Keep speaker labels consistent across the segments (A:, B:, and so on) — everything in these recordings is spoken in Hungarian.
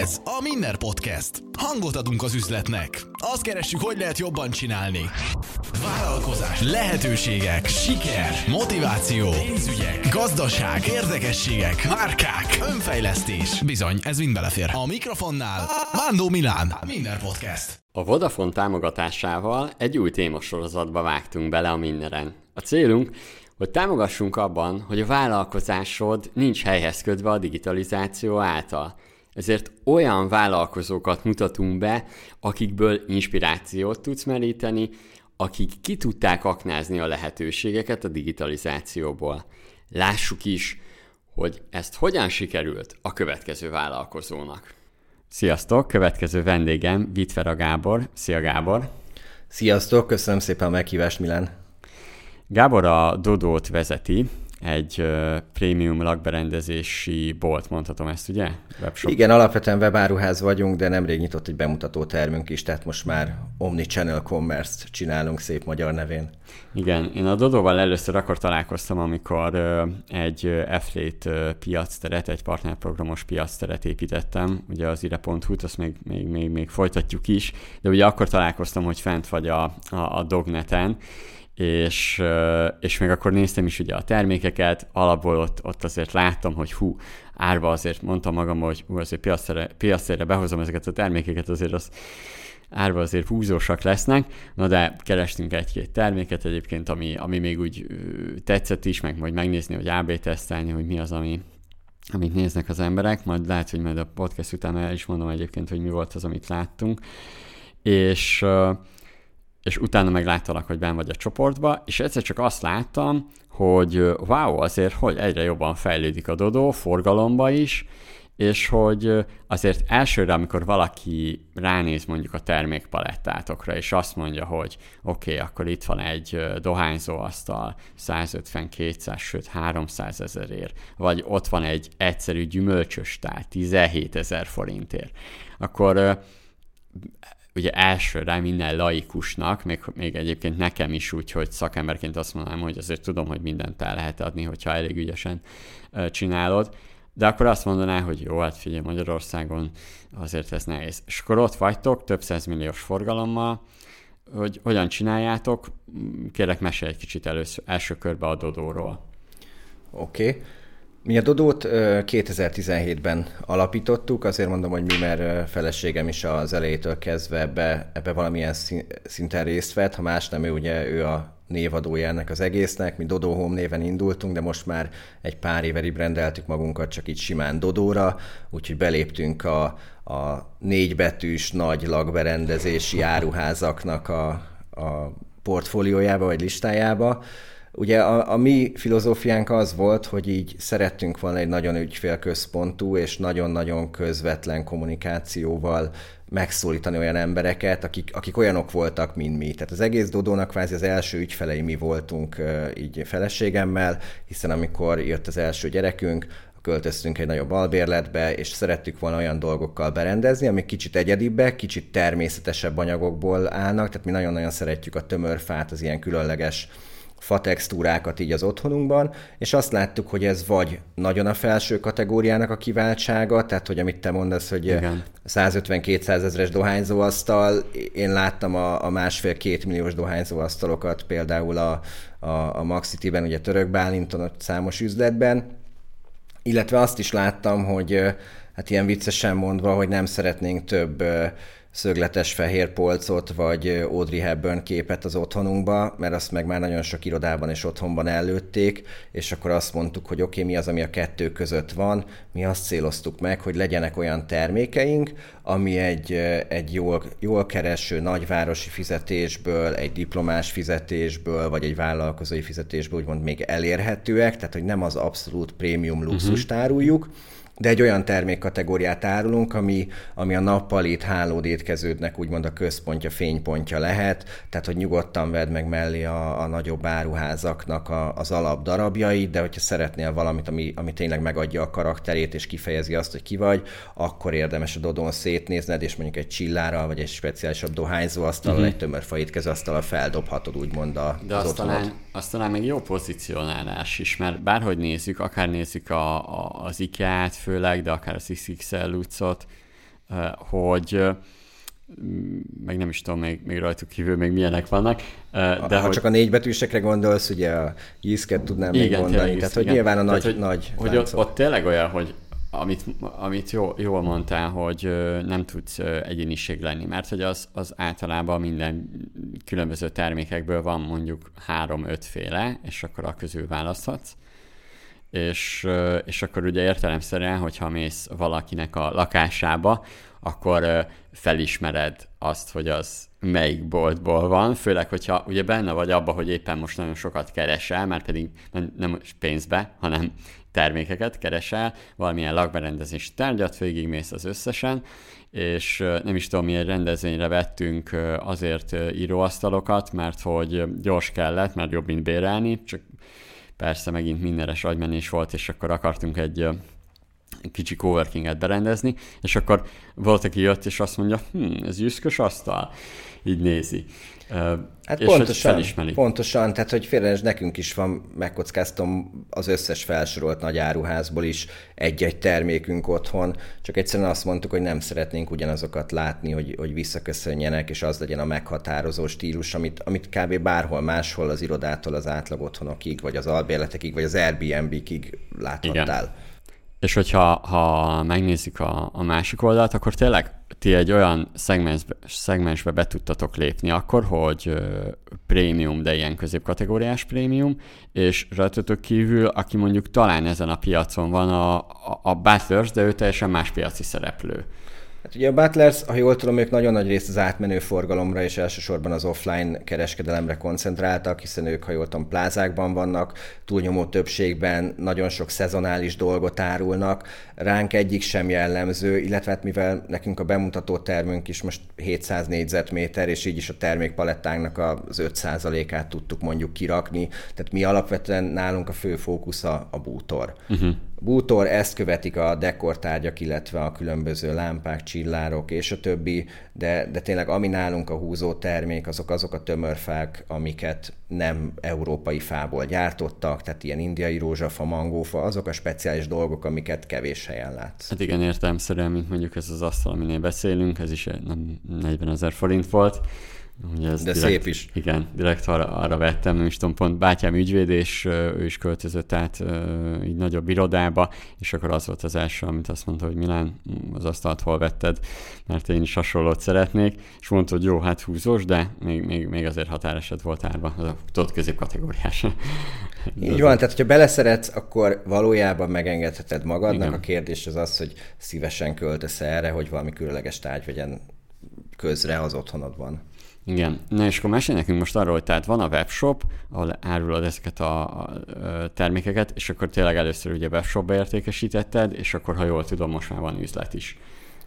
A: Ez a Minner Podcast. Hangot adunk az üzletnek. Azt keressük, hogy lehet jobban csinálni. Vállalkozás, lehetőségek, siker, motiváció, pénzügyek, gazdaság, érdekességek, márkák, önfejlesztés. Bizony, ez mind belefér. A mikrofonnál Mándó Milán. Minner Podcast.
B: A Vodafone támogatásával egy új témasorozatba vágtunk bele a Minneren. A célunk, hogy támogassunk abban, hogy a vállalkozásod nincs helyhez kötve a digitalizáció által. Ezért olyan vállalkozókat mutatunk be, akikből inspirációt tudsz meríteni, akik ki tudták aknázni a lehetőségeket a digitalizációból. Lássuk is, hogy ezt hogyan sikerült a következő vállalkozónak. Sziasztok! Következő vendégem Vitvera Gábor. Szia Gábor!
C: Sziasztok! Köszönöm szépen a meghívást, Milán!
B: Gábor a Dodót vezeti, egy prémium lakberendezési bolt, mondhatom ezt, ugye?
C: Webshop. Igen, alapvetően webáruház vagyunk, de nemrég nyitott egy bemutató termünk is, tehát most már Omni-Channel Commerce-t csinálunk szép magyar nevén.
B: Igen, én a Dodóval először akkor találkoztam, amikor egy uh, piacteret, egy partnerprogramos piacteret építettem, ugye az ire.hu-t, azt még, még, még, még folytatjuk is, de ugye akkor találkoztam, hogy fent vagy a, a, a Dogneten, és, és még akkor néztem is ugye a termékeket, alapból ott, ott azért láttam, hogy hú, árva azért mondtam magam, hogy hú, azért piacra, piacra behozom ezeket a termékeket, azért az árva azért húzósak lesznek, na de kerestünk egy-két terméket egyébként, ami, ami még úgy tetszett is, meg majd megnézni, hogy AB tesztelni, hogy mi az, ami, amit néznek az emberek, majd lehet, hogy majd a podcast után el is mondom egyébként, hogy mi volt az, amit láttunk, és és utána meg láttalak, hogy ben vagy a csoportba, és egyszer csak azt láttam, hogy wow, azért, hogy egyre jobban fejlődik a Dodó, forgalomba is, és hogy azért elsőre, amikor valaki ránéz mondjuk a termékpalettátokra, és azt mondja, hogy oké, okay, akkor itt van egy dohányzóasztal 150, 200, sőt 300 ezerért, vagy ott van egy egyszerű gyümölcsös tál 17 ezer forintért, akkor ugye elsőre minden laikusnak, még, még egyébként nekem is úgy, hogy szakemberként azt mondanám, hogy azért tudom, hogy mindent el lehet adni, hogyha elég ügyesen csinálod, de akkor azt mondaná, hogy jó, hát figyelj, Magyarországon azért ez nehéz. És akkor ott vagytok, több milliós forgalommal, hogy hogyan csináljátok, kérlek mesélj egy kicsit először, első körbe a Dodóról.
C: Oké. Okay. Mi a Dodót 2017-ben alapítottuk, azért mondom, hogy mi, mert feleségem is az elejétől kezdve ebbe, ebbe valamilyen szinten részt vett, ha más nem, ő ugye ő a névadója ennek az egésznek, mi Dodó Home néven indultunk, de most már egy pár éve rendeltük magunkat csak így simán Dodóra, úgyhogy beléptünk a, a négybetűs nagy lakberendezési áruházaknak a, a portfóliójába vagy listájába, Ugye a, a mi filozófiánk az volt, hogy így szerettünk volna egy nagyon ügyfélközpontú és nagyon-nagyon közvetlen kommunikációval megszólítani olyan embereket, akik, akik olyanok voltak, mint mi. Tehát az egész Dodónak kvázi az első ügyfelei mi voltunk így feleségemmel, hiszen amikor jött az első gyerekünk, költöztünk egy nagyobb albérletbe, és szerettük volna olyan dolgokkal berendezni, amik kicsit egyedibbek, kicsit természetesebb anyagokból állnak, tehát mi nagyon-nagyon szeretjük a tömörfát, az ilyen különleges fa textúrákat így az otthonunkban, és azt láttuk, hogy ez vagy nagyon a felső kategóriának a kiváltsága, tehát hogy amit te mondasz, hogy 150-200 ezeres dohányzóasztal, én láttam a, a másfél-két milliós dohányzóasztalokat például a, a, a Max City-ben, ugye Török Bálinton, ott számos üzletben, illetve azt is láttam, hogy hát ilyen viccesen mondva, hogy nem szeretnénk több szögletes fehér polcot, vagy Audrey Hepburn képet az otthonunkba, mert azt meg már nagyon sok irodában és otthonban előtték, és akkor azt mondtuk, hogy oké, okay, mi az, ami a kettő között van, mi azt céloztuk meg, hogy legyenek olyan termékeink, ami egy, egy jól, jól kereső nagyvárosi fizetésből, egy diplomás fizetésből, vagy egy vállalkozói fizetésből úgymond még elérhetőek, tehát hogy nem az abszolút prémium luxust uh-huh. áruljuk, de egy olyan termékkategóriát árulunk, ami, ami a nappalét hálód étkeződnek úgymond a központja, fénypontja lehet, tehát hogy nyugodtan vedd meg mellé a, a nagyobb áruházaknak a, az alap darabjait, de hogyha szeretnél valamit, ami, ami tényleg megadja a karakterét és kifejezi azt, hogy ki vagy, akkor érdemes a Dodon szétnézned, és mondjuk egy csillárral, vagy egy speciálisabb dohányzó asztal, uh-huh. egy tömör asztal feldobhatod úgymond a,
B: de az azt talán, azt talán meg jó pozícionálás is, mert bárhogy nézzük, akár nézzük a, a, az IKEA-t, főleg, de akár az XXL utcot, hogy meg nem is tudom, még, még rajtuk kívül még milyenek vannak.
C: De ha hogy... csak a négybetűsekre gondolsz, ugye a Yiszket tudnám igen, még mondani, tehát hogy igen. nyilván a nagy, tehát, hogy, nagy
B: hogy ott, ott tényleg olyan, hogy amit, amit jó, jól mondtál, hogy nem tudsz egyéniség lenni, mert hogy az, az általában minden különböző termékekből van mondjuk három-öt féle, és akkor a közül választhatsz és, és akkor ugye értelemszerűen, hogyha mész valakinek a lakásába, akkor felismered azt, hogy az melyik boltból van, főleg, hogyha ugye benne vagy abba, hogy éppen most nagyon sokat keresel, mert pedig nem pénzbe, hanem termékeket keresel, valamilyen lakberendezési tárgyat, végigmész az összesen, és nem is tudom, milyen rendezvényre vettünk azért íróasztalokat, mert hogy gyors kellett, mert jobb, mint bérelni, csak persze megint mindenes agymenés volt, és akkor akartunk egy kicsi coworkinget berendezni, és akkor volt, aki jött, és azt mondja, hm, ez jüszkös asztal, így nézi.
C: Hát és pontosan, pontosan, tehát hogy félre, nekünk is van, megkockáztam az összes felsorolt nagy áruházból is egy-egy termékünk otthon, csak egyszerűen azt mondtuk, hogy nem szeretnénk ugyanazokat látni, hogy, hogy visszaköszönjenek, és az legyen a meghatározó stílus, amit, amit kb. bárhol máshol az irodától az átlag otthonokig, vagy az albérletekig, vagy az Airbnb-ig láthattál. Igen.
B: És hogyha ha megnézzük a, a másik oldalt, akkor tényleg ti egy olyan szegmensbe, szegmensbe be tudtatok lépni akkor, hogy uh, prémium, de ilyen középkategóriás prémium, és rajtatok kívül, aki mondjuk talán ezen a piacon van, a, a, a Battlers, de ő teljesen más piaci szereplő.
C: Hát ugye a Butlers, ha jól tudom, ők nagyon nagy részt az átmenő forgalomra és elsősorban az offline kereskedelemre koncentráltak, hiszen ők, ha jól tudom, plázákban vannak, túlnyomó többségben nagyon sok szezonális dolgot árulnak. Ránk egyik sem jellemző, illetve hát mivel nekünk a bemutató termünk is most 700 négyzetméter, és így is a termékpalettánknak az 5%-át tudtuk mondjuk kirakni, tehát mi alapvetően nálunk a fő fókusz a, a bútor. Uh-huh bútor, ezt követik a dekortárgyak, illetve a különböző lámpák, csillárok és a többi, de, de tényleg ami nálunk a húzó termék, azok azok a tömörfák, amiket nem európai fából gyártottak, tehát ilyen indiai rózsafa, mangófa, azok a speciális dolgok, amiket kevés helyen látsz.
B: Hát igen, értelmszerűen, mint mondjuk ez az asztal, aminél beszélünk, ez is 40 ezer forint volt,
C: Ugye ez De direkt, szép is.
B: Igen, direkt arra, arra vettem, nem is tudom, pont bátyám ügyvéd, és ő is költözött át így nagyobb irodába, és akkor az volt az első, amit azt mondta, hogy Milán, az asztalt hol vetted, mert én is hasonlót szeretnék, és mondta, hogy jó, hát húzós, de még, még, még azért határeset volt árva, az a tudod középkategóriás.
C: Így van, tehát hogyha beleszeretsz, akkor valójában megengedheted magadnak. Igen. A kérdés az az, hogy szívesen költesz erre, hogy valami különleges tárgy vegyen közre az otthonodban.
B: Igen. Na és akkor mesélj nekünk most arról, hogy tehát van a webshop, ahol árulod ezeket a, a termékeket, és akkor tényleg először ugye webshopba értékesítetted, és akkor, ha jól tudom, most már van üzlet is.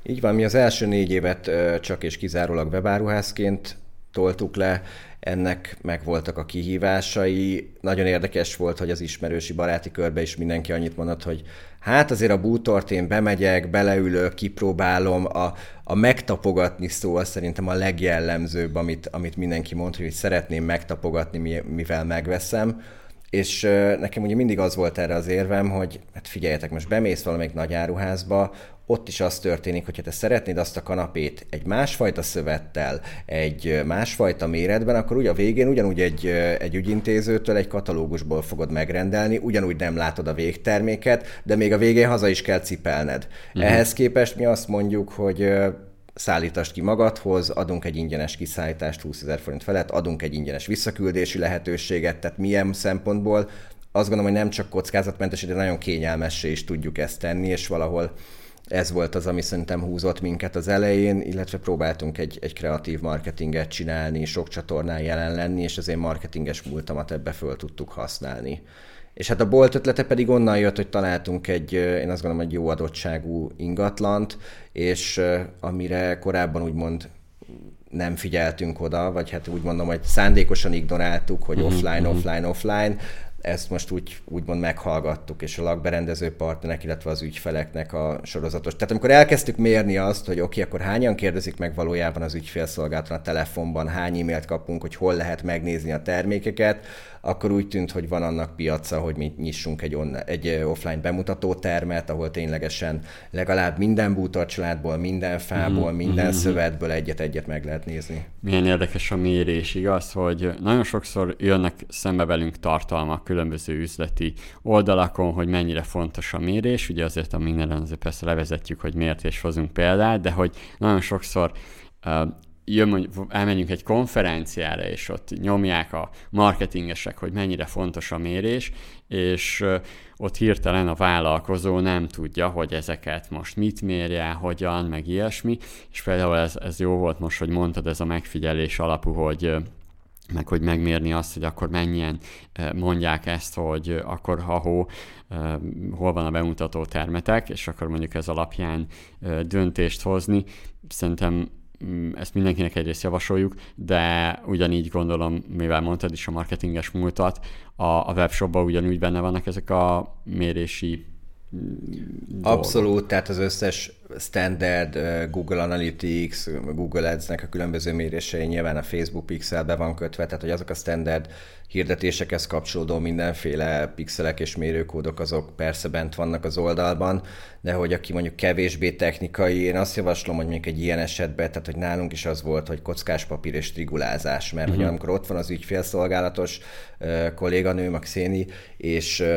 C: Így van, mi az első négy évet csak és kizárólag webáruházként toltuk le, ennek megvoltak a kihívásai. Nagyon érdekes volt, hogy az ismerősi baráti körbe is mindenki annyit mondott, hogy hát azért a bútort én bemegyek, beleülök, kipróbálom, a, a megtapogatni szó az szerintem a legjellemzőbb, amit, amit mindenki mond, hogy szeretném megtapogatni, mivel megveszem. És nekem ugye mindig az volt erre az érvem, hogy hát figyeljetek, most bemész valamelyik nagy áruházba, ott is az történik, hogyha te szeretnéd azt a kanapét egy másfajta szövettel, egy másfajta méretben, akkor ugye a végén ugyanúgy egy, egy ügyintézőtől egy katalógusból fogod megrendelni, ugyanúgy nem látod a végterméket, de még a végén haza is kell cipelned. Uh-huh. Ehhez képest mi azt mondjuk, hogy szállítást ki magadhoz, adunk egy ingyenes kiszállítást 20 ezer forint felett, adunk egy ingyenes visszaküldési lehetőséget, tehát milyen szempontból azt gondolom, hogy nem csak kockázatmentes, de nagyon kényelmessé is tudjuk ezt tenni, és valahol ez volt az, ami szerintem húzott minket az elején, illetve próbáltunk egy, egy kreatív marketinget csinálni, sok csatornán jelen lenni, és az én marketinges múltamat ebbe föl tudtuk használni. És hát a bolt ötlete pedig onnan jött, hogy találtunk egy, én azt gondolom, egy jó adottságú ingatlant, és amire korábban úgymond nem figyeltünk oda, vagy hát úgy mondom, hogy szándékosan ignoráltuk, hogy uh-huh, offline, uh-huh. offline, offline, ezt most úgy, úgymond meghallgattuk, és a lakberendező partnerek, illetve az ügyfeleknek a sorozatos. Tehát amikor elkezdtük mérni azt, hogy oké, okay, akkor hányan kérdezik meg valójában az ügyfélszolgálaton a telefonban, hány e-mailt kapunk, hogy hol lehet megnézni a termékeket, akkor úgy tűnt, hogy van annak piaca, hogy mi nyissunk egy, on, egy offline bemutató termet, ahol ténylegesen legalább minden bútorcsaládból, minden fából, mm-hmm. minden mm-hmm. szövetből egyet-egyet meg lehet nézni.
B: Milyen érdekes a mérés, igaz, hogy nagyon sokszor jönnek szembe velünk tartalmak különböző üzleti oldalakon, hogy mennyire fontos a mérés, ugye azért a minden azért persze levezetjük, hogy miért és hozunk példát, de hogy nagyon sokszor uh, jön, mondjuk, elmenjünk egy konferenciára, és ott nyomják a marketingesek, hogy mennyire fontos a mérés, és ott hirtelen a vállalkozó nem tudja, hogy ezeket most mit mérje, hogyan, meg ilyesmi, és például ez, ez jó volt most, hogy mondtad, ez a megfigyelés alapú, hogy meg hogy megmérni azt, hogy akkor mennyien mondják ezt, hogy akkor ha hó, hol van a bemutató termetek, és akkor mondjuk ez alapján döntést hozni. Szerintem Mm, ezt mindenkinek egyrészt javasoljuk, de ugyanígy gondolom, mivel mondtad is a marketinges múltat, a, a webshopban ugyanúgy benne vannak ezek a mérési
C: Abszolút, dolgok. tehát az összes standard Google Analytics, Google Ads-nek a különböző mérései nyilván a Facebook pixelbe van kötve, tehát hogy azok a standard hirdetésekhez kapcsolódó mindenféle pixelek és mérőkódok, azok persze bent vannak az oldalban, de hogy aki mondjuk kevésbé technikai, én azt javaslom, hogy mondjuk egy ilyen esetben, tehát hogy nálunk is az volt, hogy kockás papír és trigulázás, mert uh-huh. hogy amikor ott van az ügyfélszolgálatos uh, kolléganőm, a Xéni, és uh,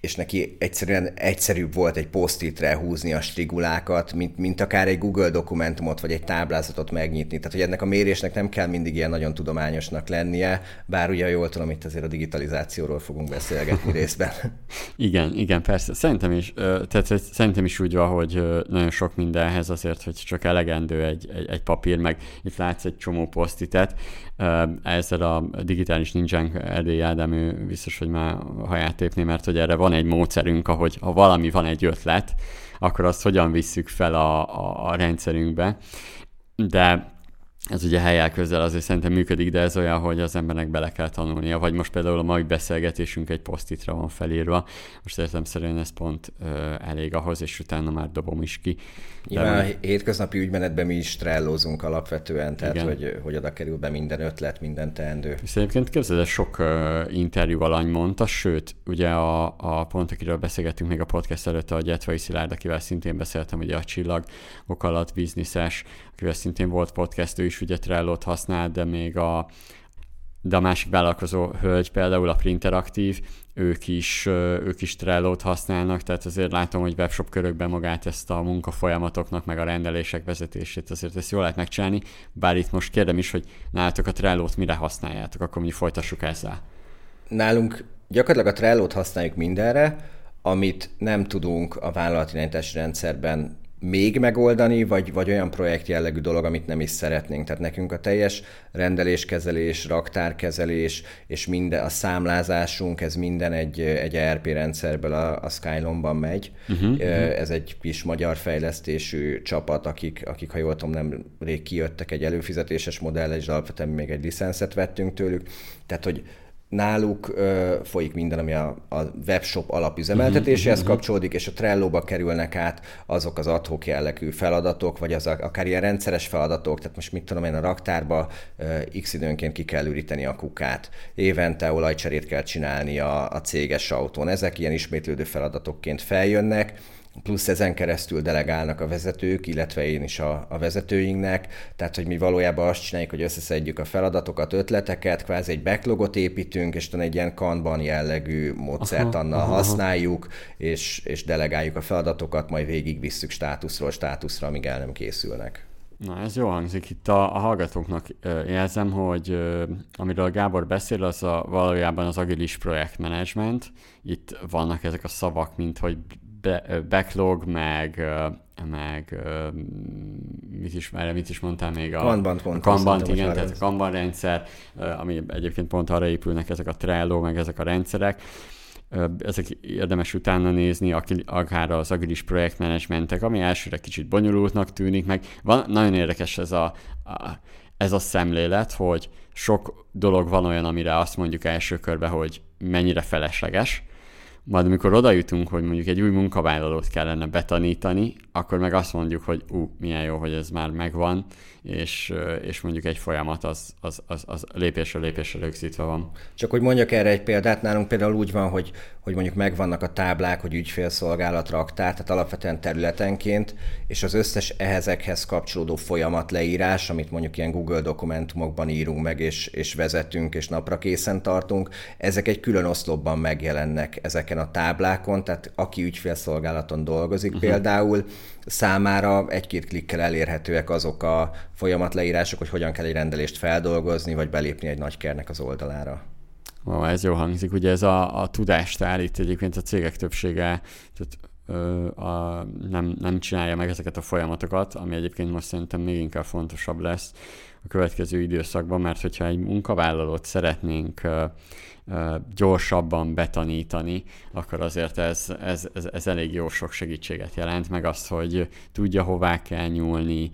C: és neki egyszerűen egyszerűbb volt egy posztitre húzni a strigulákat, mint, mint akár egy Google dokumentumot vagy egy táblázatot megnyitni. Tehát, hogy ennek a mérésnek nem kell mindig ilyen nagyon tudományosnak lennie, bár ugye jól tudom, itt azért a digitalizációról fogunk beszélgetni részben.
B: igen, igen, persze. Szerintem is, tehát szerintem is úgy van, hogy nagyon sok mindenhez azért, hogy csak elegendő egy, egy, egy papír, meg itt látsz egy csomó posztitet, ezzel a digitális nincsen Erdély Ádám, ő biztos, hogy már haját tépni, mert hogy erre van egy módszerünk, ahogy ha valami van egy ötlet, akkor azt hogyan visszük fel a, a, a rendszerünkbe. De ez ugye helyel közel azért szerintem működik, de ez olyan, hogy az embernek bele kell tanulnia, vagy most például a mai beszélgetésünk egy posztitra van felírva, most értem szerint ez pont ö, elég ahhoz, és utána már dobom is ki.
C: Nyilván a hétköznapi ügymenetben mi is trellózunk alapvetően, tehát hogy, hogy oda kerül be minden ötlet, minden teendő.
B: És egyébként képzeld, sok uh, interjú alany mondta, sőt, ugye a, a pont, akiről beszélgettünk még a podcast előtt, a Gyetvai Szilárd, akivel szintén beszéltem, ugye a csillagok alatt bizniszes, akivel szintén volt podcast, ő is ugye Trello-t használ, de még a, de a másik vállalkozó hölgy például a Printeraktív, ők is, ők is Trello-t használnak, tehát azért látom, hogy webshop körökben magát ezt a munkafolyamatoknak, meg a rendelések vezetését azért ezt jól lehet megcsinálni, bár itt most kérdem is, hogy nálatok a Trello-t mire használjátok, akkor mi folytassuk ezzel.
C: Nálunk gyakorlatilag a Trello-t használjuk mindenre, amit nem tudunk a vállalati rendszerben még megoldani, vagy, vagy olyan projekt jellegű dolog, amit nem is szeretnénk. Tehát nekünk a teljes rendeléskezelés, raktárkezelés és minden, a számlázásunk, ez minden egy, egy ERP rendszerből a, a Skylon-ban megy. Uh-huh, ez egy kis magyar fejlesztésű csapat, akik, akik ha jól tudom, nem rég kijöttek egy előfizetéses modell, és alapvetően még egy licenszet vettünk tőlük. Tehát, hogy náluk ö, folyik minden, ami a, a webshop alapüzemeltetéséhez uh-huh, kapcsolódik, és a Trello-ba kerülnek át azok az adhok jellegű feladatok, vagy az a, akár ilyen rendszeres feladatok, tehát most mit tudom én, a raktárba ö, x időnként ki kell üríteni a kukát, évente olajcserét kell csinálni a, a céges autón. Ezek ilyen ismétlődő feladatokként feljönnek, plusz ezen keresztül delegálnak a vezetők, illetve én is a, a vezetőinknek, tehát hogy mi valójában azt csináljuk, hogy összeszedjük a feladatokat, ötleteket, kvázi egy backlogot építünk, és egy ilyen kanban jellegű módszert annal használjuk, és, és delegáljuk a feladatokat, majd végigvisszük státuszról státuszra, amíg el nem készülnek.
B: Na, ez jó hangzik. Itt a, a hallgatóknak jelzem, hogy amiről Gábor beszél, az a, valójában az agilis projektmenedzsment. Itt vannak ezek a szavak, mint hogy backlog, meg, meg mit is, erre mit is mondtál még?
C: A Kanban,
B: pont, a Kanban, igen, tehát a Kanban rendszer, ami egyébként pont arra épülnek ezek a Trello, meg ezek a rendszerek ezek érdemes utána nézni, akár az agilis projektmenedzsmentek, ami elsőre kicsit bonyolultnak tűnik, meg van, nagyon érdekes ez a, a, ez a szemlélet, hogy sok dolog van olyan, amire azt mondjuk első körbe, hogy mennyire felesleges, majd amikor oda jutunk, hogy mondjuk egy új munkavállalót kellene betanítani, akkor meg azt mondjuk, hogy ú, milyen jó, hogy ez már megvan, és, és mondjuk egy folyamat az, az, az, az lépésről lépésre rögzítve van.
C: Csak hogy mondjak erre egy példát, nálunk például úgy van, hogy, hogy mondjuk megvannak a táblák, hogy ügyfélszolgálat raktár, tehát alapvetően területenként, és az összes ehhezekhez kapcsolódó folyamat leírás, amit mondjuk ilyen Google dokumentumokban írunk meg, és, és vezetünk, és napra készen tartunk, ezek egy külön oszlopban megjelennek ezeken a táblákon, tehát aki ügyfélszolgálaton dolgozik uh-huh. például, számára egy-két klikkel elérhetőek azok a folyamatleírások, hogy hogyan kell egy rendelést feldolgozni, vagy belépni egy nagykernek az oldalára.
B: Ó, ez jó hangzik. Ugye ez a, a tudástár, itt egyébként a cégek többsége tehát, ö, a, nem, nem csinálja meg ezeket a folyamatokat, ami egyébként most szerintem még inkább fontosabb lesz a következő időszakban, mert hogyha egy munkavállalót szeretnénk ö, gyorsabban betanítani, akkor azért ez, ez, ez, ez elég jó sok segítséget jelent, meg azt, hogy tudja hová kell nyúlni,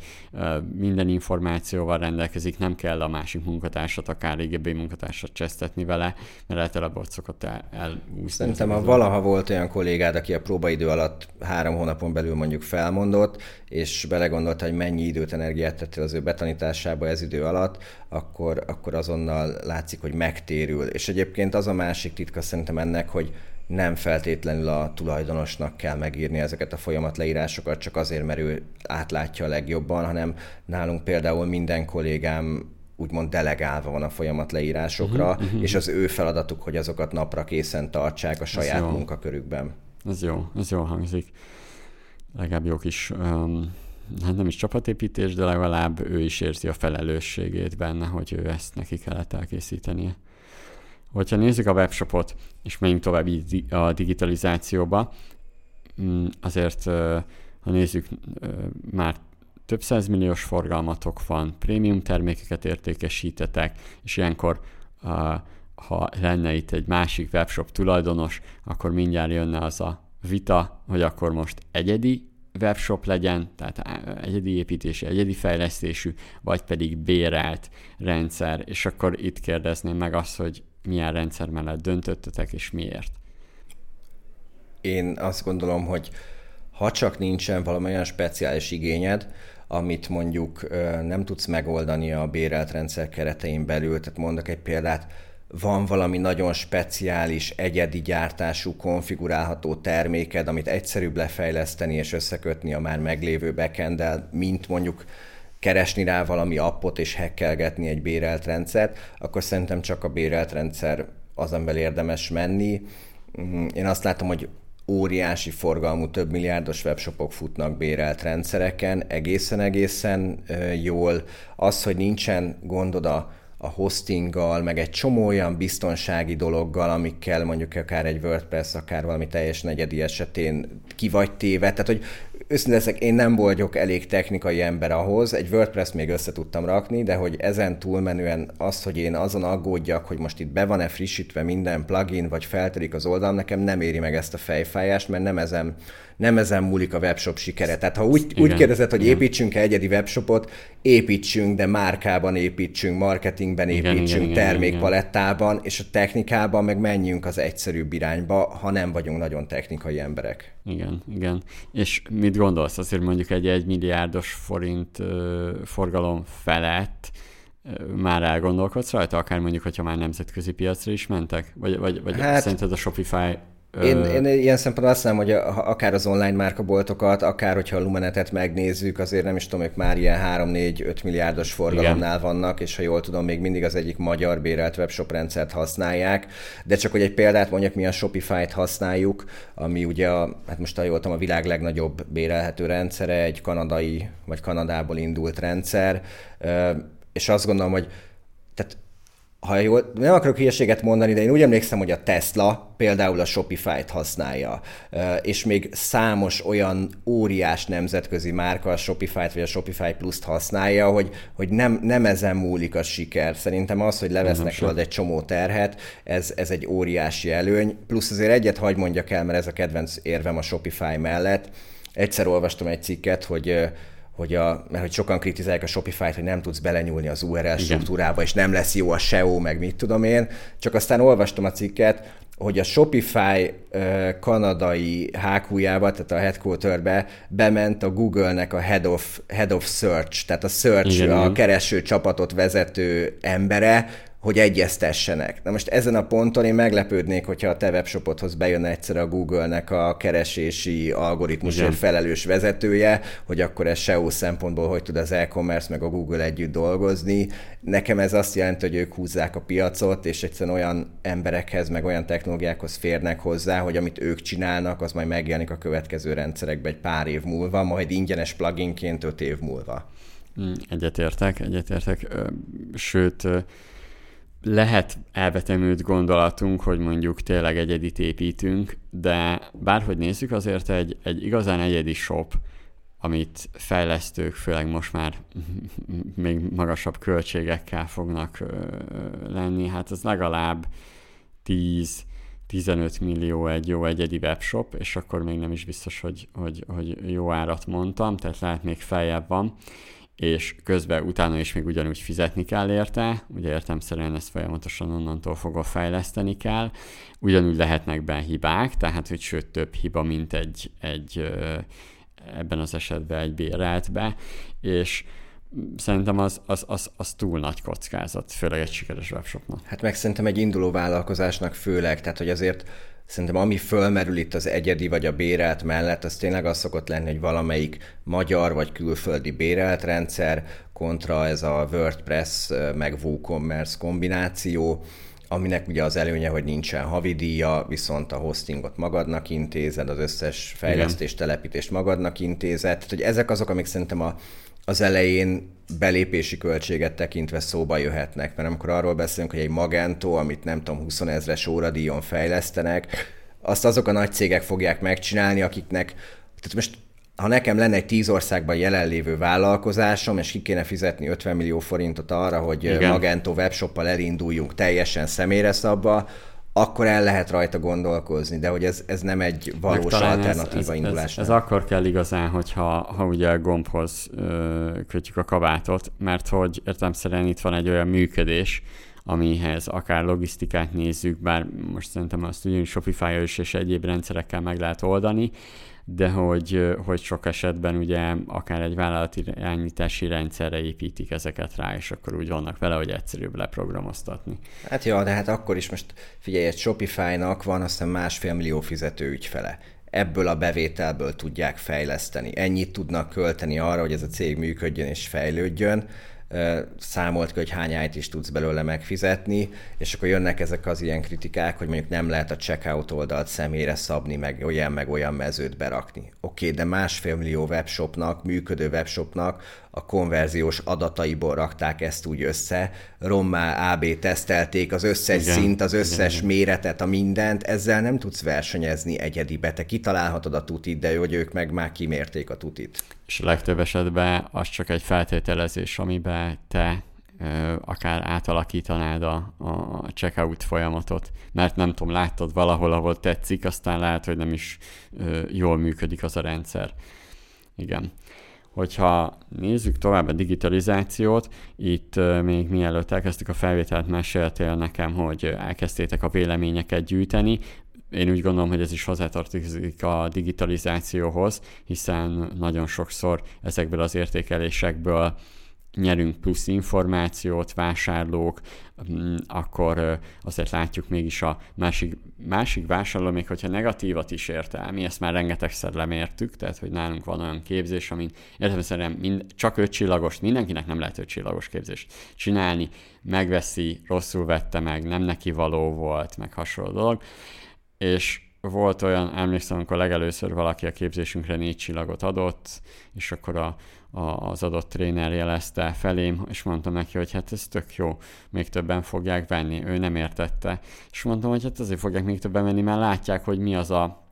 B: minden információval rendelkezik, nem kell a másik munkatársat, akár régebbi munkatársat csesztetni vele, mert általában ott szokott el, elúszni.
C: Szerintem, ha valaha volt olyan kollégád, aki a próbaidő alatt három hónapon belül mondjuk felmondott, és belegondolt, hogy mennyi időt, energiát tettél az ő betanításába ez idő alatt, akkor, akkor azonnal látszik, hogy megtérül. És egyébként az a másik titka szerintem ennek, hogy nem feltétlenül a tulajdonosnak kell megírni ezeket a folyamatleírásokat, csak azért, mert ő átlátja a legjobban, hanem nálunk például minden kollégám úgymond delegálva van a folyamatleírásokra, uh-huh, uh-huh. és az ő feladatuk, hogy azokat napra készen tartsák a saját munkakörükben.
B: Ez jó, ez jó hangzik. Legalább jó kis hát nem is csapatépítés, de legalább ő is érzi a felelősségét benne, hogy ő ezt neki kellett elkészítenie. Hogyha nézzük a webshopot, és menjünk tovább a digitalizációba, mm, azért, ha nézzük, már több százmilliós forgalmatok van, prémium termékeket értékesítetek, és ilyenkor ha lenne itt egy másik webshop tulajdonos, akkor mindjárt jönne az a vita, hogy akkor most egyedi webshop legyen, tehát egyedi építésű, egyedi fejlesztésű, vagy pedig bérelt rendszer, és akkor itt kérdezném meg azt, hogy milyen rendszer mellett döntöttetek, és miért?
C: Én azt gondolom, hogy ha csak nincsen valami olyan speciális igényed, amit mondjuk nem tudsz megoldani a bérelt rendszer keretein belül, tehát mondok egy példát, van valami nagyon speciális, egyedi gyártású, konfigurálható terméked, amit egyszerűbb lefejleszteni és összekötni a már meglévő backenddel, mint mondjuk keresni rá valami appot és hekkelgetni egy bérelt rendszert, akkor szerintem csak a bérelt rendszer az, amivel érdemes menni. Mm, én azt látom, hogy óriási forgalmú, több milliárdos webshopok futnak bérelt rendszereken, egészen-egészen jól. Az, hogy nincsen gondod a a hostinggal, meg egy csomó olyan biztonsági dologgal, amikkel mondjuk akár egy WordPress, akár valami teljes negyedi esetén ki vagy téve. Tehát, hogy őszintén leszek, én nem vagyok elég technikai ember ahhoz, egy WordPress még össze tudtam rakni, de hogy ezen túlmenően az, hogy én azon aggódjak, hogy most itt be van-e frissítve minden plugin, vagy felterik az oldalam, nekem nem éri meg ezt a fejfájást, mert nem ezen nem ezen múlik a webshop sikere. Tehát ha úgy, úgy kérdezed, hogy építsünk-e egyedi webshopot, építsünk, de márkában építsünk, marketingben építsünk, igen, termékpalettában, igen. és a technikában meg menjünk az egyszerűbb irányba, ha nem vagyunk nagyon technikai emberek.
B: Igen, igen. És mit gondolsz? Azért mondjuk egy egy milliárdos forint ö, forgalom felett már elgondolkodsz rajta, akár mondjuk, hogyha már nemzetközi piacra is mentek? Vagy, vagy, vagy hát, szerinted a Shopify
C: én, én ilyen szempontból azt mondom, hogy a, akár az online márkaboltokat, akár hogyha a Lumenetet megnézzük, azért nem is tudom, ők már ilyen 3-4-5 milliárdos forgalomnál Igen. vannak, és ha jól tudom, még mindig az egyik magyar bérelt webshop rendszert használják. De csak hogy egy példát mondjak, mi a Shopify-t használjuk, ami ugye, a, hát most ha jól tudom, a világ legnagyobb bérelhető rendszere, egy kanadai, vagy Kanadából indult rendszer, és azt gondolom, hogy ha jól, nem akarok hülyeséget mondani, de én úgy emlékszem, hogy a Tesla például a Shopify-t használja, és még számos olyan óriás nemzetközi márka a Shopify-t vagy a Shopify Plus-t használja, hogy, hogy nem, nem ezen múlik a siker. Szerintem az, hogy levesznek rólad egy csomó terhet, ez, ez egy óriási előny. Plusz azért egyet hagy mondjak el, mert ez a kedvenc érvem a Shopify mellett. Egyszer olvastam egy cikket, hogy hogy, a, mert hogy sokan kritizálják a Shopify-t, hogy nem tudsz belenyúlni az URL Igen. struktúrába, és nem lesz jó a SEO, meg mit tudom én. Csak aztán olvastam a cikket, hogy a Shopify kanadai hákújába, tehát a headquarterbe bement a Google-nek a head of, head of search, tehát a search, Igen, a kereső csapatot vezető embere, hogy egyeztessenek. Na most ezen a ponton én meglepődnék, hogyha a te webshopodhoz bejönne egyszer a Google-nek a keresési algoritmusért felelős vezetője, hogy akkor ez SEO szempontból hogy tud az e-commerce meg a Google együtt dolgozni. Nekem ez azt jelenti, hogy ők húzzák a piacot, és egyszerűen olyan emberekhez, meg olyan technológiákhoz férnek hozzá, hogy amit ők csinálnak, az majd megjelenik a következő rendszerekben egy pár év múlva, majd ingyenes pluginként öt év múlva.
B: Mm, egyetértek, egyetértek. Sőt, lehet elvetemült gondolatunk, hogy mondjuk tényleg egyedit építünk, de bárhogy nézzük, azért egy, egy igazán egyedi shop, amit fejlesztők főleg most már még magasabb költségekkel fognak lenni, hát az legalább 10-15 millió egy jó egyedi webshop, és akkor még nem is biztos, hogy, hogy, hogy jó árat mondtam, tehát lehet még feljebb van és közben utána is még ugyanúgy fizetni kell érte, ugye értemszerűen ezt folyamatosan onnantól fogva fejleszteni kell, ugyanúgy lehetnek be hibák, tehát hogy sőt több hiba, mint egy, egy ebben az esetben egy béreltbe, és szerintem az, az, az, az túl nagy kockázat, főleg egy sikeres webshopnak.
C: Hát meg szerintem egy induló vállalkozásnak főleg, tehát hogy azért Szerintem ami fölmerül itt az egyedi vagy a bérelt mellett, az tényleg az szokott lenni, hogy valamelyik magyar vagy külföldi bérelt rendszer kontra ez a WordPress meg WooCommerce kombináció, aminek ugye az előnye, hogy nincsen havidíja, viszont a hostingot magadnak intézed, az összes fejlesztés, telepítést magadnak intézed. Tehát, hogy ezek azok, amik szerintem a, az elején belépési költséget tekintve szóba jöhetnek, mert amikor arról beszélünk, hogy egy Magento, amit nem tudom, 20 ezres óradíjon fejlesztenek, azt azok a nagy cégek fogják megcsinálni, akiknek, tehát most ha nekem lenne egy tíz országban jelenlévő vállalkozásom, és ki kéne fizetni 50 millió forintot arra, hogy Igen. Magento webshoppal elinduljunk teljesen személyre szabva, akkor el lehet rajta gondolkozni, de hogy ez, ez nem egy valós alternatíva ez, ez, indulás.
B: Ez, ez, ez akkor kell igazán, hogyha ha ugye a gombhoz ö, kötjük a kabátot, mert hogy értelemszerűen itt van egy olyan működés, amihez akár logisztikát nézzük, bár most szerintem azt ugyanúgy Shopify is és egyéb rendszerekkel meg lehet oldani, de hogy, hogy sok esetben ugye akár egy vállalati irányítási rendszerre építik ezeket rá, és akkor úgy vannak vele, hogy egyszerűbb leprogramoztatni.
C: Hát jó, de hát akkor is most figyelj, egy Shopify-nak van azt hiszem másfél millió fizető ügyfele ebből a bevételből tudják fejleszteni. Ennyit tudnak költeni arra, hogy ez a cég működjön és fejlődjön számolt ki, hogy hány is tudsz belőle megfizetni, és akkor jönnek ezek az ilyen kritikák, hogy mondjuk nem lehet a checkout oldalt személyre szabni, meg olyan, meg olyan mezőt berakni. Oké, okay, de másfél millió webshopnak, működő webshopnak a konverziós adataiból rakták ezt úgy össze, rommá AB tesztelték az összes igen, szint, az összes igen, méretet, a mindent, ezzel nem tudsz versenyezni egyedibe. Te kitalálhatod a tutit, de hogy ők meg már kimérték a tutit.
B: És a legtöbb esetben az csak egy feltételezés, amiben te akár átalakítanád a, a checkout folyamatot, mert nem tudom, láttad valahol, ahol tetszik, aztán lehet, hogy nem is ö, jól működik az a rendszer. Igen hogyha nézzük tovább a digitalizációt, itt még mielőtt elkezdtük a felvételt, meséltél nekem, hogy elkezdtétek a véleményeket gyűjteni, én úgy gondolom, hogy ez is hozzátartozik a digitalizációhoz, hiszen nagyon sokszor ezekből az értékelésekből nyerünk plusz információt, vásárlók, mm, akkor azért látjuk mégis a másik, másik vásárló, még hogyha negatívat is ért el, mi ezt már rengetegszer lemértük, tehát hogy nálunk van olyan képzés, amin értelemszerűen mind, csak öt csillagos, mindenkinek nem lehet öt csillagos képzést csinálni, megveszi, rosszul vette meg, nem neki való volt, meg hasonló dolog, és volt olyan, emlékszem, amikor legelőször valaki a képzésünkre négy csillagot adott, és akkor a, a, az adott tréner jelezte felém, és mondtam neki, hogy hát ez tök jó, még többen fogják venni. Ő nem értette. És mondtam, hogy hát azért fogják még többen venni, mert látják, hogy mi az a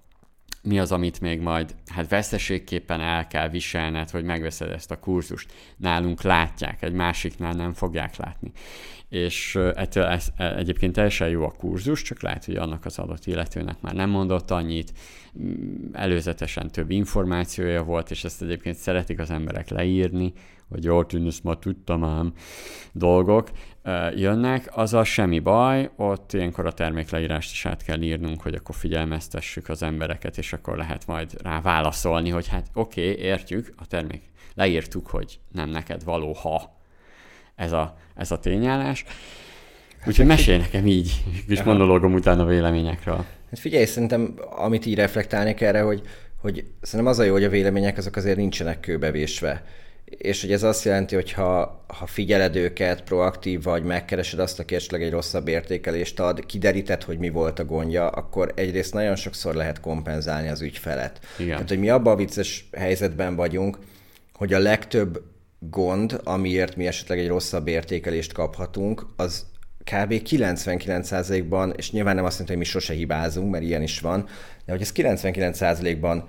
B: mi az, amit még majd hát veszteségképpen el kell viselned, hogy megveszed ezt a kurzust. Nálunk látják, egy másiknál nem fogják látni. És ettől ez, e, egyébként teljesen jó a kurzus, csak lehet, hogy annak az adott illetőnek már nem mondott annyit, előzetesen több információja volt, és ezt egyébként szeretik az emberek leírni, hogy jól tűn, ezt ma tudtam ám dolgok. Jönnek, azzal semmi baj, ott ilyenkor a termékleírást is át kell írnunk, hogy akkor figyelmeztessük az embereket, és akkor lehet majd rá válaszolni, hogy hát oké, okay, értjük, a termék leírtuk, hogy nem neked való, ha ez a, ez a tényállás. Úgyhogy mesélj nekem így, kis monológom utána a véleményekről.
C: Hát figyelj, szerintem amit így reflektálni erre, hogy, hogy szerintem az a jó, hogy a vélemények azok azért nincsenek kőbevésve és hogy ez azt jelenti, hogy ha, ha figyeled őket, proaktív vagy, megkeresed azt, aki esetleg egy rosszabb értékelést ad, kideríted, hogy mi volt a gondja, akkor egyrészt nagyon sokszor lehet kompenzálni az ügyfelet. Igen. Tehát, hogy mi abban a vicces helyzetben vagyunk, hogy a legtöbb gond, amiért mi esetleg egy rosszabb értékelést kaphatunk, az kb. 99%-ban, és nyilván nem azt mondta, hogy mi sose hibázunk, mert ilyen is van, de hogy ez 99%-ban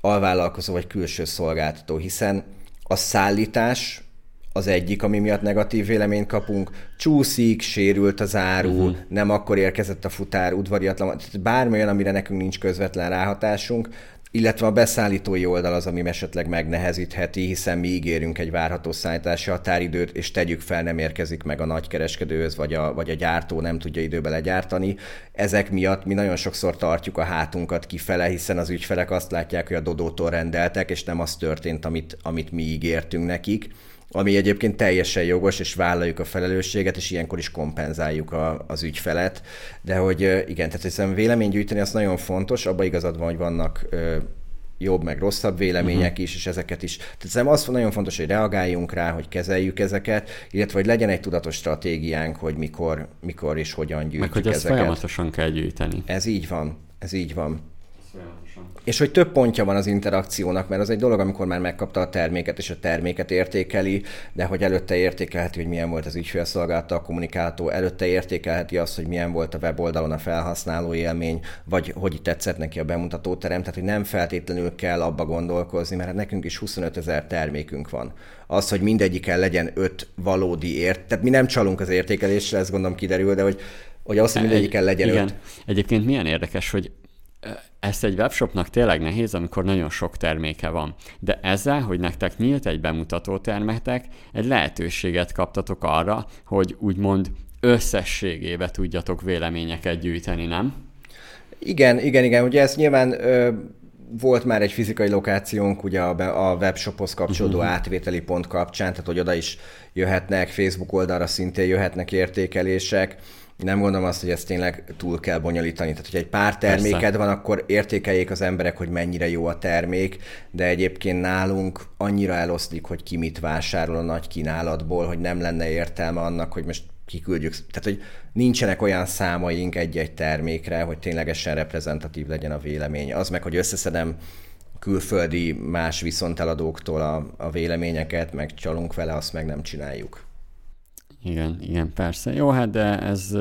C: alvállalkozó vagy külső szolgáltató, hiszen a szállítás az egyik, ami miatt negatív véleményt kapunk, csúszik, sérült az áru, uh-huh. nem akkor érkezett a futár, udvariatlan, bármi olyan, amire nekünk nincs közvetlen ráhatásunk, illetve a beszállítói oldal az, ami esetleg megnehezítheti, hiszen mi ígérünk egy várható szállítási határidőt, és tegyük fel, nem érkezik meg a nagykereskedőhöz, vagy a, vagy a gyártó nem tudja időbe legyártani. Ezek miatt mi nagyon sokszor tartjuk a hátunkat kifele, hiszen az ügyfelek azt látják, hogy a Dodótól rendeltek, és nem az történt, amit, amit mi ígértünk nekik ami egyébként teljesen jogos, és vállaljuk a felelősséget, és ilyenkor is kompenzáljuk a, az ügyfelet. De hogy igen, tehát hiszem vélemény gyűjteni az nagyon fontos, abban igazad van, hogy vannak ö, jobb, meg rosszabb vélemények uh-huh. is, és ezeket is. Tehát szerintem az nagyon fontos, hogy reagáljunk rá, hogy kezeljük ezeket, illetve hogy legyen egy tudatos stratégiánk, hogy mikor, mikor és hogyan gyűjtjük
B: meg hogy
C: ezt ezeket.
B: folyamatosan kell gyűjteni.
C: Ez így van, ez így van. És hogy több pontja van az interakciónak, mert az egy dolog, amikor már megkapta a terméket, és a terméket értékeli, de hogy előtte értékelheti, hogy milyen volt az ügyfélszolgálata, a kommunikátó, előtte értékelheti azt, hogy milyen volt a weboldalon a felhasználó élmény, vagy hogy tetszett neki a bemutatóterem, tehát hogy nem feltétlenül kell abba gondolkozni, mert hát nekünk is 25 ezer termékünk van. Az, hogy mindegyiken legyen öt valódi ért, tehát mi nem csalunk az értékelésre, ez gondolom kiderül, de hogy hogy az, hogy mindegyiken legyen
B: Igen.
C: öt.
B: Egyébként milyen érdekes, hogy ezt egy webshopnak tényleg nehéz, amikor nagyon sok terméke van. De ezzel, hogy nektek nyílt egy bemutató termetek, egy lehetőséget kaptatok arra, hogy úgymond összességébe tudjatok véleményeket gyűjteni, nem?
C: Igen, igen, igen. Ugye ez nyilván ö, volt már egy fizikai lokációnk ugye a, a webshophoz kapcsolódó uh-huh. átvételi pont kapcsán, tehát hogy oda is jöhetnek, Facebook oldalra szintén jöhetnek értékelések nem gondolom azt, hogy ezt tényleg túl kell bonyolítani. Tehát, hogy egy pár terméked Persze. van, akkor értékeljék az emberek, hogy mennyire jó a termék, de egyébként nálunk annyira eloszlik, hogy ki mit vásárol a nagy kínálatból, hogy nem lenne értelme annak, hogy most kiküldjük. Tehát, hogy nincsenek olyan számaink egy-egy termékre, hogy ténylegesen reprezentatív legyen a vélemény. Az meg, hogy összeszedem külföldi más viszonteladóktól a, a véleményeket, meg csalunk vele, azt meg nem csináljuk.
B: Igen, igen, persze. Jó, hát de ez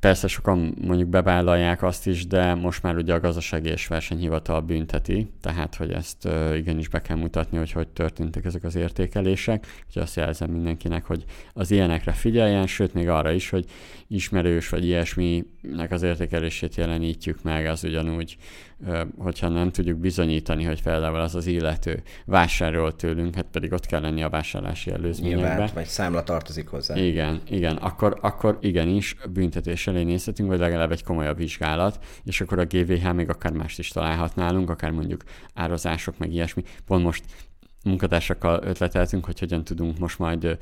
B: persze sokan mondjuk bevállalják azt is, de most már ugye a gazdasági és versenyhivatal bünteti, tehát hogy ezt igenis be kell mutatni, hogy hogy történtek ezek az értékelések. Úgyhogy azt jelzem mindenkinek, hogy az ilyenekre figyeljen, sőt még arra is, hogy ismerős vagy ilyesminek az értékelését jelenítjük meg, az ugyanúgy hogyha nem tudjuk bizonyítani, hogy például az az illető vásárol tőlünk, hát pedig ott kell lenni a vásárlási előzményekben. Nyilván,
C: vagy számla tartozik hozzá.
B: Igen, igen, akkor, akkor igenis büntetés elé nézhetünk, vagy legalább egy komolyabb vizsgálat, és akkor a GVH még akár mást is találhat nálunk, akár mondjuk árazások, meg ilyesmi. Pont most munkatársakkal ötleteltünk, hogy hogyan tudunk most majd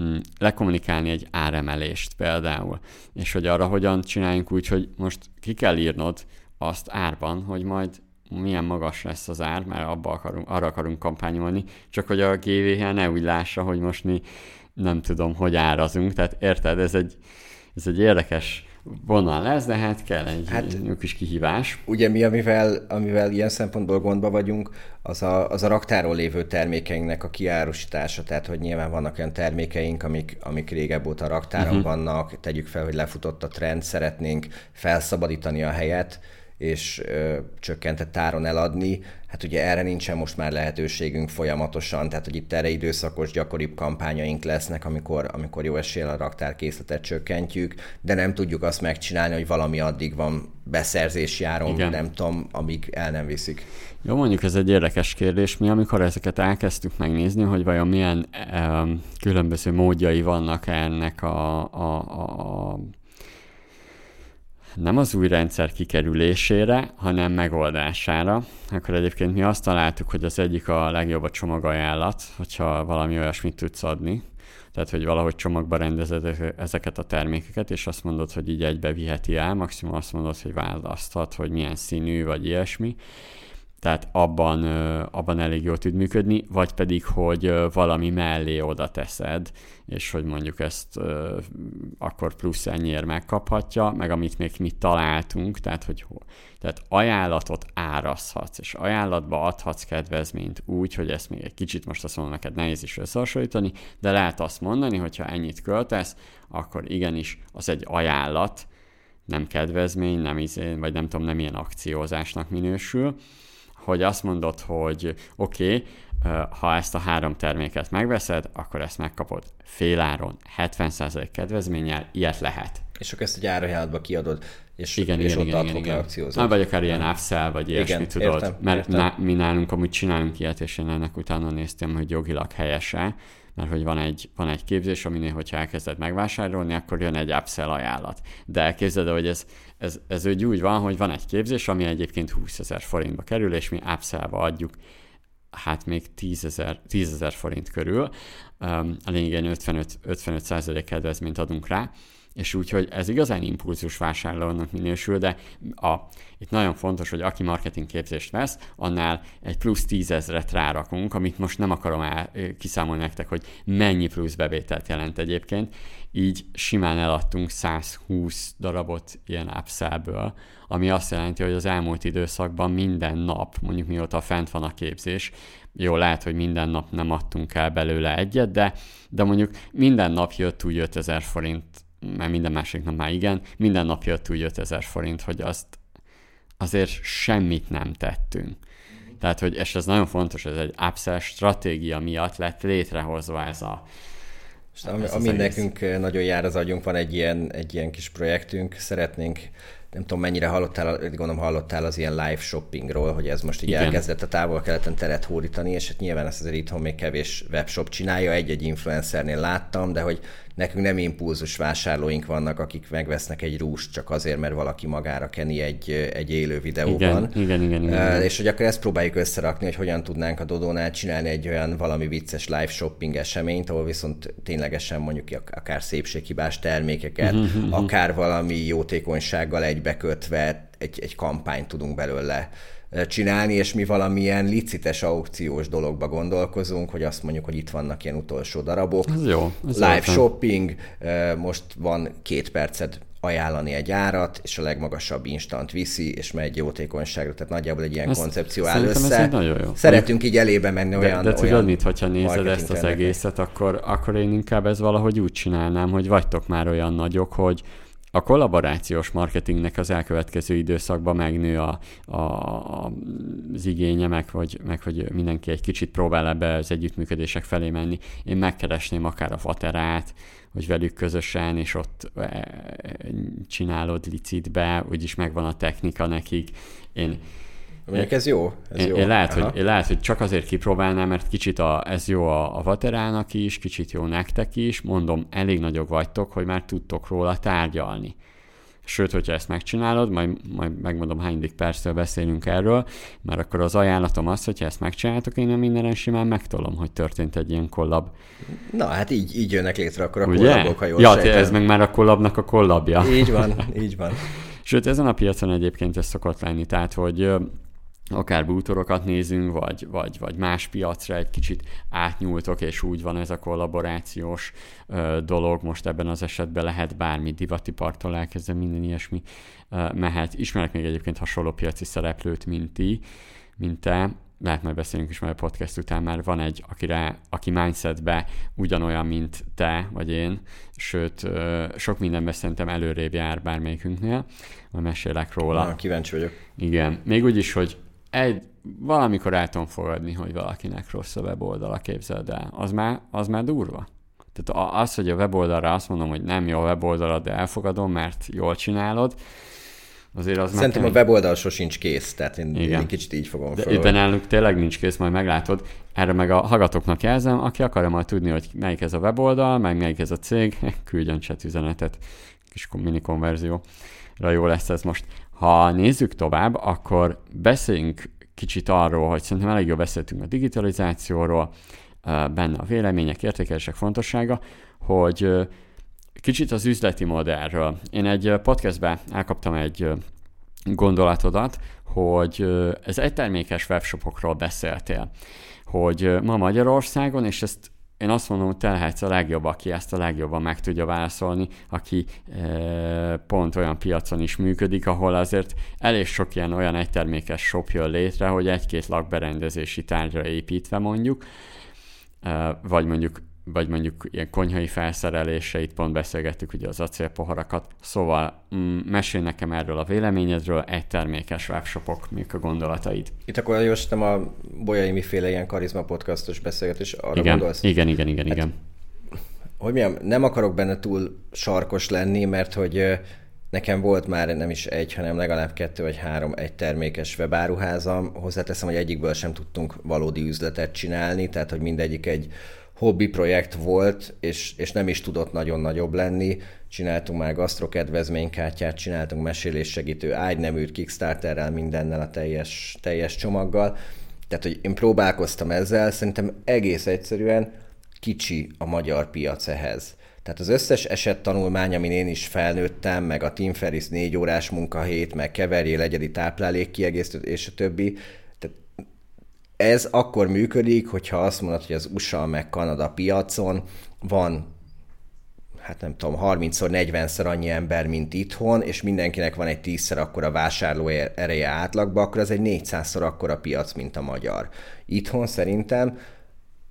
B: mm, lekommunikálni egy áremelést például, és hogy arra hogyan csináljunk úgy, hogy most ki kell írnod, azt árban, hogy majd milyen magas lesz az ár, mert abba akarunk, arra akarunk kampányolni, csak hogy a GVH ne úgy lássa, hogy most mi nem tudom, hogy árazunk. Tehát érted, ez egy, ez egy érdekes vonal lesz, de hát kell egy hát, kis kihívás.
C: Ugye mi, amivel, amivel ilyen szempontból gondba vagyunk, az a, az a raktáról lévő termékeinknek a kiárusítása, tehát hogy nyilván vannak olyan termékeink, amik, amik régebb óta raktáron uh-huh. vannak, tegyük fel, hogy lefutott a trend, szeretnénk felszabadítani a helyet, és ö, csökkentett áron eladni. Hát ugye erre nincsen most már lehetőségünk folyamatosan, tehát hogy itt erre időszakos, gyakoribb kampányaink lesznek, amikor, amikor jó esélye a raktárkészletet csökkentjük, de nem tudjuk azt megcsinálni, hogy valami addig van beszerzési áron, Igen. nem tudom, amíg el nem viszik.
B: Jó, mondjuk ez egy érdekes kérdés. Mi, amikor ezeket elkezdtük megnézni, hogy vajon milyen um, különböző módjai vannak ennek a, a, a, a nem az új rendszer kikerülésére, hanem megoldására. Akkor egyébként mi azt találtuk, hogy az egyik a legjobb a csomagajánlat, hogyha valami olyasmit tudsz adni. Tehát, hogy valahogy csomagba rendezed ezeket a termékeket, és azt mondod, hogy így egybe viheti el, maximum azt mondod, hogy választhat, hogy milyen színű, vagy ilyesmi tehát abban, abban elég jól tud működni, vagy pedig, hogy valami mellé oda teszed, és hogy mondjuk ezt akkor plusz ennyiért megkaphatja, meg amit még mi találtunk, tehát hogy tehát ajánlatot árazhatsz, és ajánlatba adhatsz kedvezményt úgy, hogy ezt még egy kicsit most azt mondom neked nehéz is összehasonlítani, de lehet azt mondani, hogy ha ennyit költesz, akkor igenis az egy ajánlat, nem kedvezmény, nem izé, vagy nem tudom, nem ilyen akciózásnak minősül, hogy azt mondod, hogy oké, okay, ha ezt a három terméket megveszed, akkor ezt megkapod féláron, 70% kedvezménnyel, ilyet lehet.
C: És akkor ezt egy árajánlatba kiadod, és, igen, és igen, ott igen, igen, igen.
B: akciózol. vagy akár ilyen upsell, vagy ilyesmi, igen, tudod. Értem, mert értem. Na, mi nálunk amúgy csinálunk ilyet, és én ennek utána néztem, hogy jogilag helyese, mert hogy van egy, van egy képzés, aminél, hogyha elkezded megvásárolni, akkor jön egy upsell ajánlat. De elképzeld, hogy ez, ez, ez úgy, úgy van, hogy van egy képzés, ami egyébként 20 ezer forintba kerül, és mi upsellba adjuk hát még 10 ezer, 10 ezer forint körül. A lényegen 55, 55 kedvezményt adunk rá, és úgyhogy ez igazán impulzus vásárlónak minősül, de a, itt nagyon fontos, hogy aki marketing képzést vesz, annál egy plusz tízezret rárakunk, amit most nem akarom el, kiszámolni nektek, hogy mennyi plusz bevételt jelent egyébként, így simán eladtunk 120 darabot ilyen upsellből, ami azt jelenti, hogy az elmúlt időszakban minden nap, mondjuk mióta fent van a képzés, jó, lehet, hogy minden nap nem adtunk el belőle egyet, de, de mondjuk minden nap jött úgy 5000 forint mert minden másik nap már igen, minden nap jött úgy 5000 forint, hogy azt azért semmit nem tettünk. Tehát, hogy, és ez nagyon fontos, ez egy upsell stratégia miatt lett létrehozva ez a,
C: és ami, ami nekünk nagyon jár az agyunk, van egy ilyen, egy ilyen kis projektünk, szeretnénk nem tudom mennyire hallottál, gondolom hallottál az ilyen live shoppingról, hogy ez most így Igen. elkezdett a távol-keleten teret hódítani, és hát nyilván ezt azért itthon még kevés webshop csinálja, egy-egy influencernél láttam, de hogy nekünk nem impulzus vásárlóink vannak, akik megvesznek egy rúst csak azért, mert valaki magára keni egy, egy élő videóban.
B: Igen, igen, igen, igen.
C: És hogy akkor ezt próbáljuk összerakni, hogy hogyan tudnánk a Dodónál csinálni egy olyan valami vicces live shopping eseményt, ahol viszont ténylegesen mondjuk akár szépséghibás termékeket, uh-huh, akár valami jótékonysággal egybekötve egy, egy kampányt tudunk belőle csinálni, és mi valamilyen licites aukciós dologba gondolkozunk, hogy azt mondjuk, hogy itt vannak ilyen utolsó darabok.
B: Ez jó. Ez
C: Live jó, shopping, most van két perced ajánlani egy árat, és a legmagasabb instant viszi, és megy jótékonyságra, tehát nagyjából egy ilyen ezt, koncepció áll össze. Ez nagyon jó. Szeretünk így elébe menni olyan
B: De, de tudod mit, hogyha nézed ezt az egészet, akkor, akkor én inkább ez valahogy úgy csinálnám, hogy vagytok már olyan nagyok, hogy a kollaborációs marketingnek az elkövetkező időszakban megnő a, a, az igénye, meg hogy, meg hogy mindenki egy kicsit próbál ebbe az együttműködések felé menni. Én megkeresném akár a Faterát, hogy velük közösen, és ott e, csinálod licitbe, úgyis megvan a technika nekik. Én
C: Mondjuk ez jó. Ez
B: én,
C: jó.
B: Én, lehet, hogy, én lehet, hogy csak azért kipróbálnám, mert kicsit a, ez jó a, a Vaterának is, kicsit jó nektek is. Mondom, elég nagyok vagytok, hogy már tudtok róla tárgyalni. Sőt, hogyha ezt megcsinálod, majd, majd megmondom, hányadik perctől beszélünk erről, mert akkor az ajánlatom az, hogyha ezt megcsináltok, én mindenen simán megtolom, hogy történt egy ilyen kollab.
C: Na, hát így, így jönnek létre akkor a Ugye? kollabok, ha jól
B: Ja, sejtem. ez meg már a kollabnak a kollabja.
C: Így van, így van.
B: Sőt, ezen a piacon egyébként ez szokott lenni, tehát, hogy akár bútorokat nézünk, vagy, vagy, vagy más piacra egy kicsit átnyúltok, és úgy van ez a kollaborációs ö, dolog. Most ebben az esetben lehet bármi divatipartól elkezdve minden ilyesmi ö, mehet. Ismerek még egyébként hasonló piaci szereplőt, mint ti, mint te, lehet majd beszélünk is majd a podcast után, mert van egy, akire, aki mindsetbe ugyanolyan, mint te vagy én, sőt, sok mindenben szerintem előrébb jár bármelyikünknél, majd mesélek róla.
C: Na, kíváncsi vagyok.
B: Igen, még úgy is, hogy egy, valamikor el tudom fogadni, hogy valakinek rossz a weboldala, képzeld el. Az már, az már durva. Tehát az, hogy a weboldalra azt mondom, hogy nem jó a weboldalad, de elfogadom, mert jól csinálod,
C: azért az Szerintem a weboldal sosincs kész, tehát én, Igen. én kicsit így fogom
B: fel. Nálunk tényleg nincs kész, majd meglátod. Erre meg a hallgatóknak jelzem, aki akarja majd tudni, hogy melyik ez a weboldal, meg melyik ez a cég, küldjön chat üzenetet, kis mini konverzióra jó lesz ez most. Ha nézzük tovább, akkor beszéljünk kicsit arról, hogy szerintem elég jól beszéltünk a digitalizációról, benne a vélemények, értékelések fontossága, hogy kicsit az üzleti modellről. Én egy podcastben elkaptam egy gondolatodat, hogy ez egy termékes webshopokról beszéltél, hogy ma Magyarországon, és ezt én azt mondom, hogy te lehetsz a legjobb, aki ezt a legjobban meg tudja válaszolni, aki e, pont olyan piacon is működik, ahol azért elég sok ilyen olyan egytermékes shop jön létre, hogy egy-két lakberendezési tárgyra építve mondjuk, e, vagy mondjuk vagy mondjuk ilyen konyhai felszerelése, itt pont beszélgettük ugye az acélpoharakat, szóval mm, mesélj nekem erről a véleményedről, egy termékes webshopok, mik a gondolataid?
C: Itt akkor jósítom a Bolyai miféle ilyen karizma podcastos beszélgetés, arra
B: igen,
C: gondolsz?
B: Igen, igen, igen, hát, igen.
C: Hogy mondjam, nem akarok benne túl sarkos lenni, mert hogy Nekem volt már nem is egy, hanem legalább kettő vagy három egy termékes webáruházam. Hozzáteszem, hogy egyikből sem tudtunk valódi üzletet csinálni, tehát hogy mindegyik egy hobbi projekt volt, és, és nem is tudott nagyon nagyobb lenni. Csináltunk már gasztrokedvezménykártyát, csináltunk meséléssegítő ágyneműt, Kickstarterrel, mindennel a teljes, teljes csomaggal. Tehát, hogy én próbálkoztam ezzel, szerintem egész egyszerűen kicsi a magyar piac ehhez. Tehát az összes esettanulmány, amin én is felnőttem, meg a Tim Ferris négy órás munkahét, meg keverjél egyedi táplálék kiegészítő, és a többi, ez akkor működik, hogyha azt mondod, hogy az USA meg Kanada piacon van hát nem tudom, 30-szor, 40-szer annyi ember, mint itthon, és mindenkinek van egy 10-szer akkora vásárló ereje átlagban, akkor ez egy 400-szor akkora piac, mint a magyar. Itthon szerintem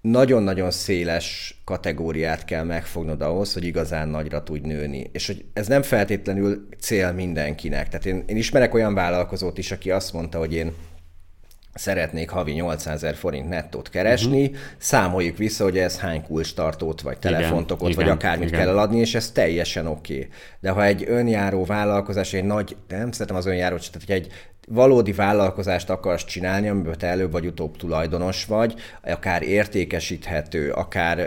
C: nagyon-nagyon széles kategóriát kell megfognod ahhoz, hogy igazán nagyra tudj nőni. És hogy ez nem feltétlenül cél mindenkinek. Tehát én, én ismerek olyan vállalkozót is, aki azt mondta, hogy én szeretnék havi 800 ezer forint nettót keresni, uh-huh. számoljuk vissza, hogy ez hány kulcstartót, vagy telefontokot, igen, vagy akármit igen. kell eladni, és ez teljesen oké. Okay. De ha egy önjáró vállalkozás, egy nagy, nem szeretem az önjáró, tehát hogy egy valódi vállalkozást akarsz csinálni, amiben te előbb vagy utóbb tulajdonos vagy, akár értékesíthető, akár,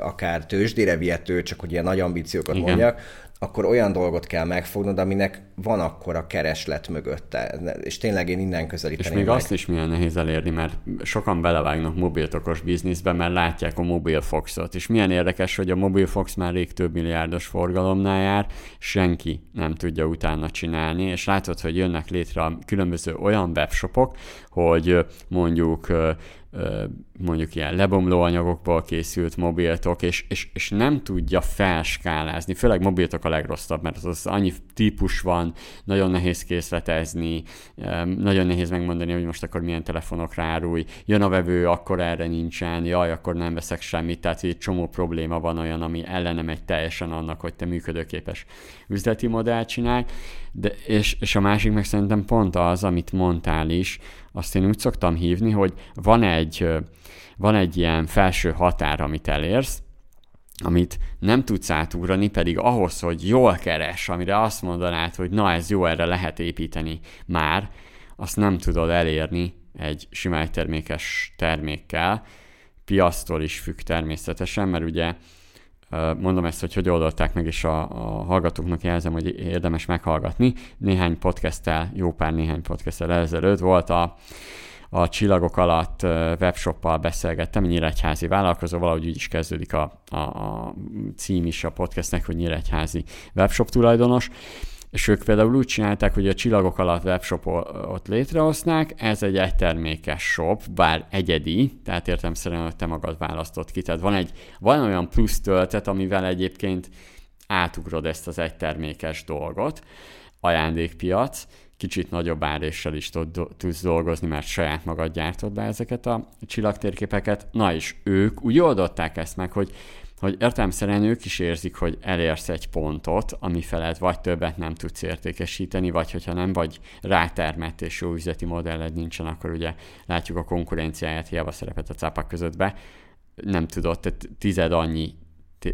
C: akár tőzsdére vihető, csak hogy ilyen nagy ambíciókat Igen. mondjak, akkor olyan dolgot kell megfognod, aminek van akkor a kereslet mögötte. És tényleg én innen közelíteném
B: És még meg. azt is milyen nehéz elérni, mert sokan belevágnak mobiltokos bizniszbe, mert látják a mobilfoxot. És milyen érdekes, hogy a mobilfox már rég több milliárdos forgalomnál jár, senki nem tudja utána csinálni, és látod, hogy jönnek létre a különböző olyan webshopok, hogy mondjuk mondjuk ilyen lebomló anyagokból készült mobiltok, és, és, és nem tudja felskálázni, főleg mobiltok a legrosszabb, mert az, az annyi típus van, nagyon nehéz készletezni, nagyon nehéz megmondani, hogy most akkor milyen telefonok rárulj, jön a vevő, akkor erre nincsen, jaj, akkor nem veszek semmit, tehát egy csomó probléma van olyan, ami ellene megy teljesen annak, hogy te működőképes üzleti modellt csinálj, de, és, és a másik meg szerintem pont az, amit mondtál is, azt én úgy szoktam hívni, hogy van egy, van egy ilyen felső határ, amit elérsz, amit nem tudsz átugrani, pedig ahhoz, hogy jól keres, amire azt mondanád, hogy na ez jó, erre lehet építeni már, azt nem tudod elérni egy sima termékes termékkel, piasztól is függ természetesen, mert ugye mondom ezt, hogy hogy oldották meg, és a, a hallgatóknak jelzem, hogy érdemes meghallgatni. Néhány podcasttel, jó pár néhány podcasttel ezelőtt volt a, a csillagok alatt webshoppal beszélgettem, nyíregyházi vállalkozó, valahogy úgy is kezdődik a, a, a cím is a podcastnek, hogy nyíregyházi webshop tulajdonos, és ők például úgy csinálták, hogy a csillagok alatt webshopot létrehoznák, ez egy egytermékes shop, bár egyedi, tehát értem szerint, hogy te magad választott ki. Tehát van, egy, van olyan plusz töltet, amivel egyébként átugrod ezt az egytermékes dolgot, ajándékpiac, kicsit nagyobb áréssel is tudsz dolgozni, mert saját magad gyártod be ezeket a csillagtérképeket. Na és ők úgy oldották ezt meg, hogy hogy értelmszerűen ők is érzik, hogy elérsz egy pontot, ami felett vagy többet nem tudsz értékesíteni, vagy hogyha nem vagy rátermett és jó üzleti modelled nincsen, akkor ugye látjuk a konkurenciáját, hiába szerepet a cápák között be, nem tudod, tehát tized annyi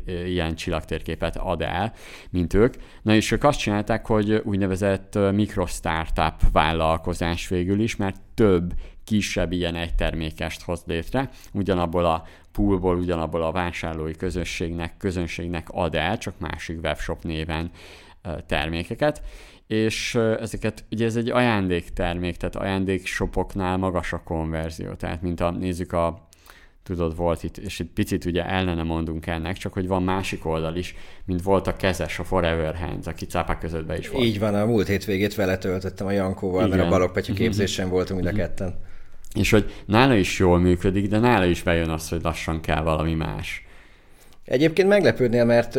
B: ilyen csillagtérképet ad el, mint ők. Na és ők azt csinálták, hogy úgynevezett mikrostartup vállalkozás végül is, mert több kisebb ilyen egytermékest hoz létre, ugyanabból a poolból, ugyanabból a vásárlói közösségnek, közönségnek ad el, csak másik webshop néven termékeket, és ezeket, ugye ez egy ajándéktermék, tehát ajándékshopoknál magas a konverzió, tehát mint a, nézzük a tudod, volt itt, és itt picit ugye ellene mondunk ennek, csak hogy van másik oldal is, mint volt a kezes, a Forever Hands, aki cápák között be is volt.
C: Így van, a múlt hétvégét vele töltöttem a Jankóval, Igen. mert a Balogpetya mhm. képzésen uh-huh. voltunk mind a mhm. ketten.
B: És hogy nála is jól működik, de nála is bejön az, hogy lassan kell valami más.
C: Egyébként meglepődnél, mert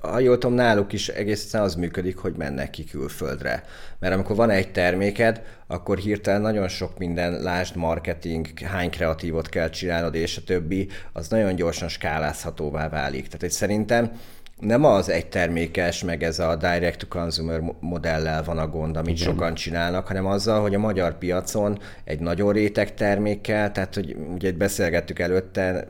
C: ha jól tudom, náluk is egészen az működik, hogy mennek ki külföldre. Mert amikor van egy terméked, akkor hirtelen nagyon sok minden, lásd marketing, hány kreatívot kell csinálnod, és a többi, az nagyon gyorsan skálázhatóvá válik. Tehát hogy szerintem nem az egy termékes, meg ez a direct-to-consumer modellel van a gond, amit Igen. sokan csinálnak, hanem azzal, hogy a magyar piacon egy nagyon réteg termékkel, tehát hogy ugye beszélgettük előtte,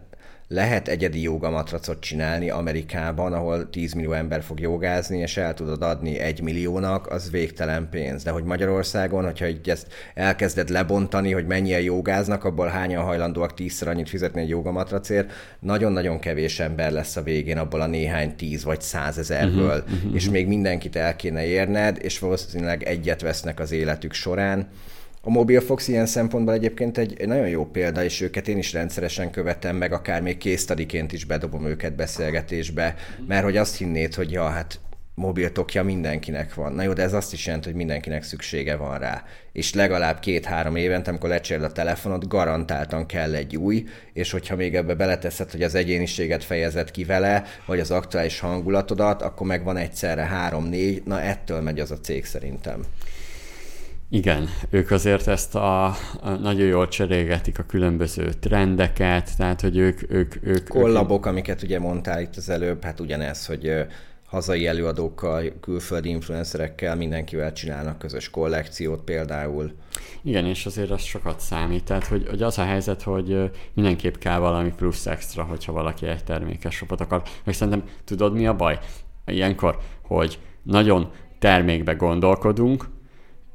C: lehet egyedi jogamatracot csinálni Amerikában, ahol 10 millió ember fog jogázni, és el tudod adni egy milliónak, az végtelen pénz. De hogy Magyarországon, hogyha így ezt elkezded lebontani, hogy mennyien jogáznak, abból hányan hajlandóak tízszer annyit fizetni egy jogamatracért, nagyon-nagyon kevés ember lesz a végén abból a néhány tíz vagy százezerből, uh-huh, uh-huh. és még mindenkit el kéne érned, és valószínűleg egyet vesznek az életük során a Mobilfox ilyen szempontból egyébként egy, nagyon jó példa, és őket én is rendszeresen követem, meg akár még késztadiként is bedobom őket beszélgetésbe, mert hogy azt hinnéd, hogy ja, hát mobiltokja mindenkinek van. Na jó, de ez azt is jelenti, hogy mindenkinek szüksége van rá. És legalább két-három évente, amikor lecserél a telefonod, garantáltan kell egy új, és hogyha még ebbe beleteszed, hogy az egyéniséget fejezed ki vele, vagy az aktuális hangulatodat, akkor meg van egyszerre három-négy, na ettől megy az a cég szerintem.
B: Igen, ők azért ezt a, a nagyon jól cserélgetik a különböző trendeket, tehát hogy ők... ők, ők
C: Kollabok, ők... amiket ugye mondtál itt az előbb, hát ugyanez, hogy hazai előadókkal, külföldi influencerekkel, mindenkivel csinálnak közös kollekciót például.
B: Igen, és azért az sokat számít. Tehát, hogy, hogy az a helyzet, hogy mindenképp kell valami plusz extra, hogyha valaki egy termékes shopot akar. Meg szerintem tudod mi a baj? Ilyenkor, hogy nagyon termékbe gondolkodunk,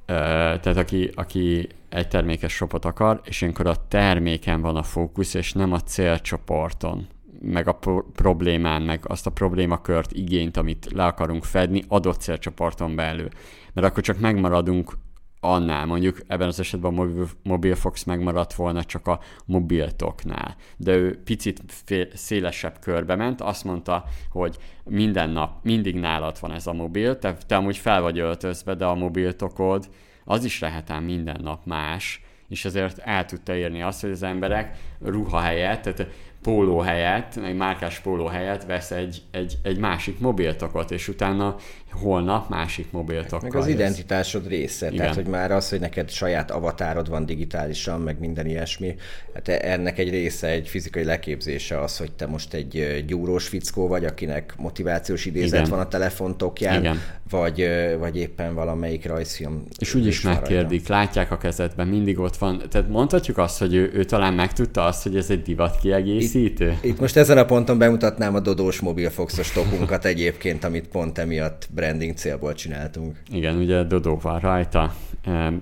B: tehát aki, aki egy termékes shopot akar, és ilyenkor a terméken van a fókusz, és nem a célcsoporton, meg a pro- problémán, meg azt a problémakört, igényt, amit le akarunk fedni adott célcsoporton belül. Mert akkor csak megmaradunk annál, mondjuk ebben az esetben a mobil, Mobilfox megmaradt volna csak a mobiltoknál, de ő picit fél, szélesebb körbe ment, azt mondta, hogy minden nap, mindig nálad van ez a mobil, te, te amúgy fel vagy öltözve, de a mobiltokod az is lehet ám minden nap más, és ezért el tudta érni azt, hogy az emberek ruha helyett, tehát póló helyett, meg márkás póló helyett vesz egy, egy, egy másik mobiltokot, és utána holnap másik mobiltokkal.
C: Meg az identitásod része, Igen. tehát hogy már az, hogy neked saját avatárod van digitálisan, meg minden ilyesmi, hát ennek egy része egy fizikai leképzése az, hogy te most egy gyúrós fickó vagy, akinek motivációs idézet Igen. van a telefontokján, Igen. Vagy, vagy éppen valamelyik rajzfilm.
B: És úgyis megkérdik, látják a kezedben, mindig ott van. Tehát mondhatjuk azt, hogy ő, ő talán megtudta azt, hogy ez egy divat kiegészítő?
C: Itt, itt most ezen a ponton bemutatnám a Dodós mobilfoxos topunkat egyébként, amit pont emiatt branding célból csináltunk.
B: Igen, ugye Dodó van rajta.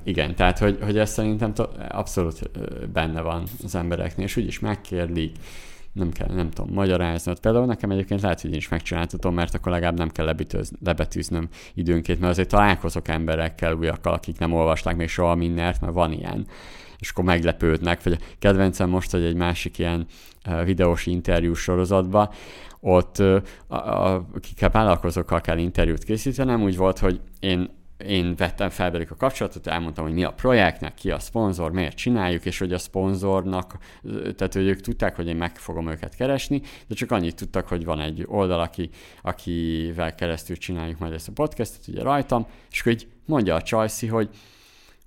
B: Igen, tehát hogy, hogy ez szerintem abszolút benne van az embereknél, és úgyis megkérlik, nem kell, nem tudom, magyaráznod. Például nekem egyébként lehet, hogy én is megcsináltatom, mert akkor legalább nem kell lebetűz, lebetűznöm időnként, mert azért találkozok emberekkel újakkal, akik nem olvasták még soha mindent, mert van ilyen és akkor meglepődnek, vagy a kedvencem most, hogy egy másik ilyen videós interjú sorozatban, ott akikkel vállalkozókkal kell interjút készítenem, úgy volt, hogy én én vettem fel velük a kapcsolatot, elmondtam, hogy mi a projektnek, ki a szponzor, miért csináljuk, és hogy a szponzornak, tehát hogy ők tudták, hogy én meg fogom őket keresni, de csak annyit tudtak, hogy van egy oldal, aki, akivel keresztül csináljuk majd ezt a podcastot, ugye rajtam, és hogy mondja a Csajci, hogy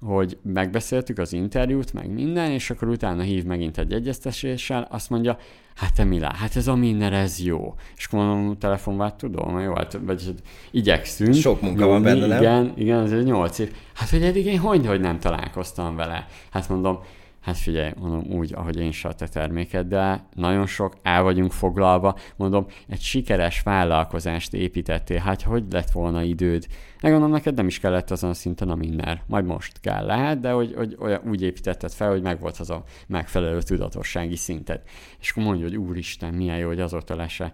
B: hogy megbeszéltük az interjút, meg minden, és akkor utána hív megint egy egyeztetéssel, azt mondja, hát te Milá, hát ez a minden, ez jó. És akkor mondom, telefonvát tudom, jó, hát, vagy hát igyekszünk.
C: Sok munka van benne,
B: nem? Igen, igen, ez egy nyolc év. Hát, hogy eddig én hogy, hogy nem találkoztam vele? Hát mondom, Hát figyelj, mondom úgy, ahogy én is a te termékeddel, nagyon sok, el vagyunk foglalva, mondom, egy sikeres vállalkozást építettél, hát hogy lett volna időd? Megmondom, neked nem is kellett azon a szinten a minden, majd most kell, lehet, de hogy, hogy olyan, úgy építetted fel, hogy megvolt az a megfelelő tudatossági szinted. És akkor mondja, hogy úristen, milyen jó, hogy azóta le se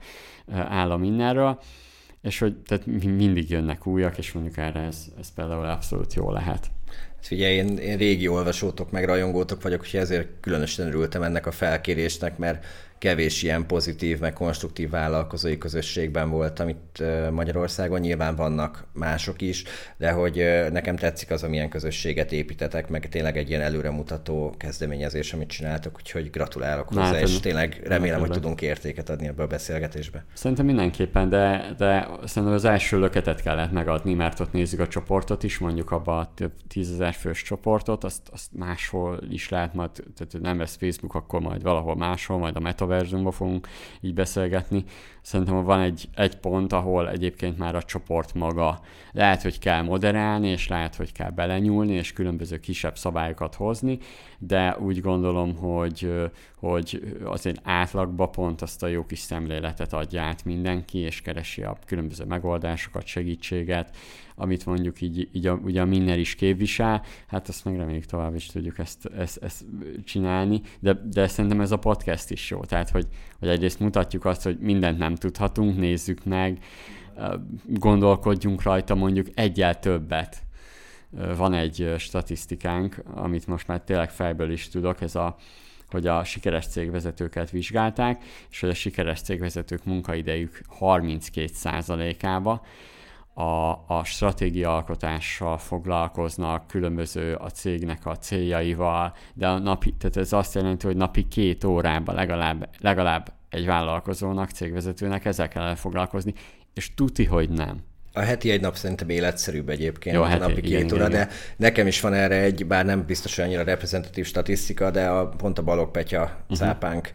B: áll a mindenről, és hogy tehát mindig jönnek újak, és mondjuk erre ez, ez például abszolút jó lehet.
C: Figyelj, én, én régi olvasótok, meg rajongótok vagyok, és ezért különösen örültem ennek a felkérésnek, mert kevés ilyen pozitív, meg konstruktív vállalkozói közösségben voltam itt Magyarországon. Nyilván vannak mások is, de hogy nekem tetszik az, amilyen közösséget építetek, meg tényleg egy ilyen előremutató kezdeményezés, amit csináltok, úgyhogy gratulálok hozzá, hát, és tényleg remélem, hogy tudunk értéket adni ebbe a beszélgetésbe.
B: Szerintem mindenképpen, de, de szerintem az első löketet kellett megadni, mert ott nézzük a csoportot is, mondjuk abba a több tízezer fős csoportot, azt, azt máshol is lehet, majd tehát nem lesz Facebook, akkor majd valahol máshol, majd a meta metaverzumban fogunk így beszélgetni. Szerintem van egy, egy pont, ahol egyébként már a csoport maga lehet, hogy kell moderálni, és lehet, hogy kell belenyúlni, és különböző kisebb szabályokat hozni, de úgy gondolom, hogy, hogy azért átlagba pont azt a jó kis szemléletet adja át mindenki, és keresi a különböző megoldásokat, segítséget, amit mondjuk így, így a, ugye a Minner is képvisel, hát azt meg reméljük tovább is tudjuk ezt, ezt, ezt csinálni, de, de szerintem ez a podcast is jó, tehát hogy, hogy egyrészt mutatjuk azt, hogy mindent nem tudhatunk, nézzük meg, gondolkodjunk rajta mondjuk egyel többet. Van egy statisztikánk, amit most már tényleg fejből is tudok, ez a hogy a sikeres cégvezetőket vizsgálták, és hogy a sikeres cégvezetők munkaidejük 32%-ába a, a stratégiaalkotással foglalkoznak, különböző a cégnek a céljaival, de a napi, tehát ez azt jelenti, hogy napi két órában legalább, legalább egy vállalkozónak, cégvezetőnek ezzel kellene foglalkozni, és tuti, hogy nem.
C: A heti egy nap szerintem életszerűbb egyébként, Jó, heti, napi két óra, de nekem is van erre egy, bár nem biztos, hogy annyira reprezentatív statisztika, de a, pont a Balog Petya uh-huh. cápánk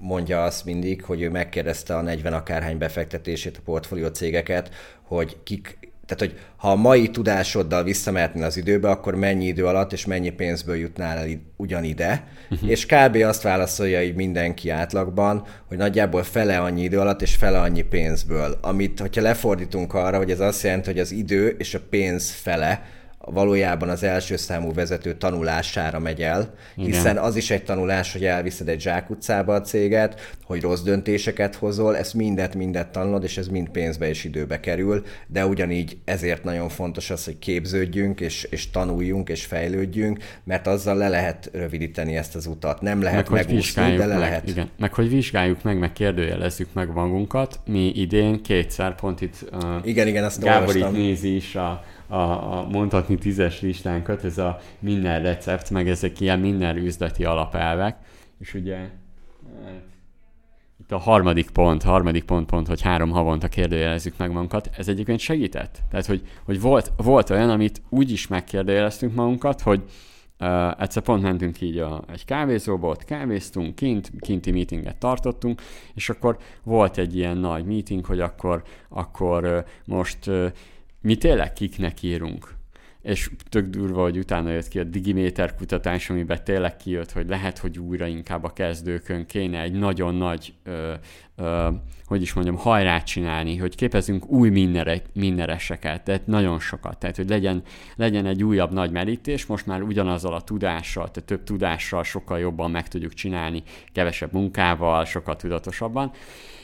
C: mondja azt mindig, hogy ő megkérdezte a 40 akárhány befektetését a portfólió cégeket, hogy kik tehát, hogy ha a mai tudásoddal visszamehetnél az időbe, akkor mennyi idő alatt és mennyi pénzből jutnál el ugyanide, uh-huh. és kb. azt válaszolja így mindenki átlagban, hogy nagyjából fele annyi idő alatt és fele annyi pénzből. Amit, hogyha lefordítunk arra, hogy ez azt jelenti, hogy az idő és a pénz fele, valójában az első számú vezető tanulására megy el, hiszen Igen. az is egy tanulás, hogy elviszed egy zsákutcába a céget, hogy rossz döntéseket hozol, ezt mindet, mindet tanulod, és ez mind pénzbe és időbe kerül, de ugyanígy ezért nagyon fontos az, hogy képződjünk, és, és tanuljunk, és fejlődjünk, mert azzal le lehet rövidíteni ezt az utat. Nem lehet meg, megúszni, de le
B: meg,
C: lehet.
B: Igen. Meg hogy vizsgáljuk meg, meg kérdőjelezzük meg magunkat. Mi idén kétszer pont itt uh,
C: igen, igen, azt
B: Gábor itt nézi is a a, a mondhatni tízes listánkat, ez a minden recept, meg ezek ilyen minden üzleti alapelvek, és ugye hát, itt a harmadik pont, harmadik pont, pont, hogy három havonta kérdőjelezzük meg magunkat, ez egyébként segített. Tehát, hogy, hogy volt, volt olyan, amit úgy is megkérdőjeleztünk magunkat, hogy Uh, egyszer pont mentünk így a, egy kávézóba, ott kávéztunk, kint, kinti meetinget tartottunk, és akkor volt egy ilyen nagy meeting, hogy akkor, akkor uh, most uh, mi tényleg kiknek írunk. És tök durva, hogy utána jött ki a Digiméter kutatás, amiben tényleg kijött, hogy lehet, hogy újra inkább a kezdőkön kéne egy nagyon nagy, ö, ö, hogy is mondjam, hajrát csinálni, hogy képezünk új minnere, minnereseket, tehát nagyon sokat. Tehát, hogy legyen, legyen egy újabb nagy merítés, most már ugyanazzal a tudással, tehát több tudással sokkal jobban meg tudjuk csinálni, kevesebb munkával, sokkal tudatosabban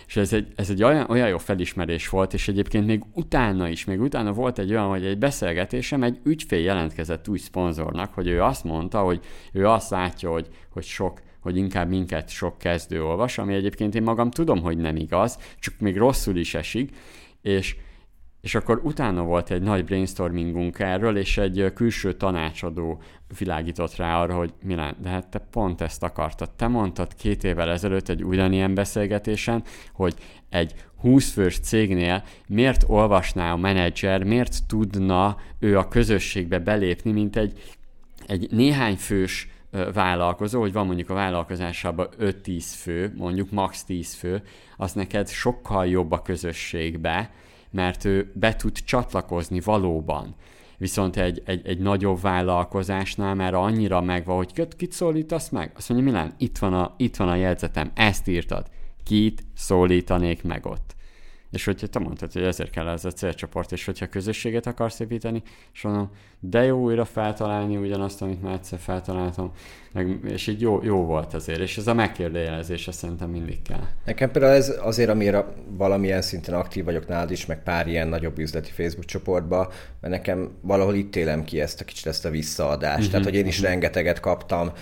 B: És ez egy, ez egy olyan, olyan jó felismerés volt, és egyébként még utána is, még utána volt egy olyan, hogy egy beszélgetésem egy ügyfél jelentkezett új szponzornak, hogy ő azt mondta, hogy ő azt látja, hogy, hogy sok hogy inkább minket sok kezdő olvas, ami egyébként én magam tudom, hogy nem igaz, csak még rosszul is esik, és és akkor utána volt egy nagy brainstormingunk erről, és egy külső tanácsadó világított rá arra, hogy Milán, de hát te pont ezt akartad. Te mondtad két évvel ezelőtt egy ugyanilyen beszélgetésen, hogy egy 20 fős cégnél miért olvasná a menedzser, miért tudna ő a közösségbe belépni, mint egy, egy néhány fős vállalkozó, hogy van mondjuk a vállalkozásában 5-10 fő, mondjuk max 10 fő, az neked sokkal jobb a közösségbe, mert ő be tud csatlakozni valóban. Viszont egy, egy, egy nagyobb vállalkozásnál már annyira megvan, hogy kit szólítasz meg? Azt mondja, Milán, itt van, a, itt van a jegyzetem, ezt írtad. Kit szólítanék meg ott? És hogyha te mondtad, hogy ezért kell ez a célcsoport, és hogyha közösséget akarsz építeni, és mondom, de jó újra feltalálni ugyanazt, amit már egyszer feltaláltam, meg, és így jó, jó volt azért, és ez a megkérdőjelezés szerintem mindig kell.
C: Nekem például ez azért, amire valamilyen szinten aktív vagyok nálad is, meg pár ilyen nagyobb üzleti Facebook csoportba, mert nekem valahol itt élem ki ezt a kicsit ezt a visszaadást. Uh-huh. Tehát, hogy én is uh-huh. rengeteget kaptam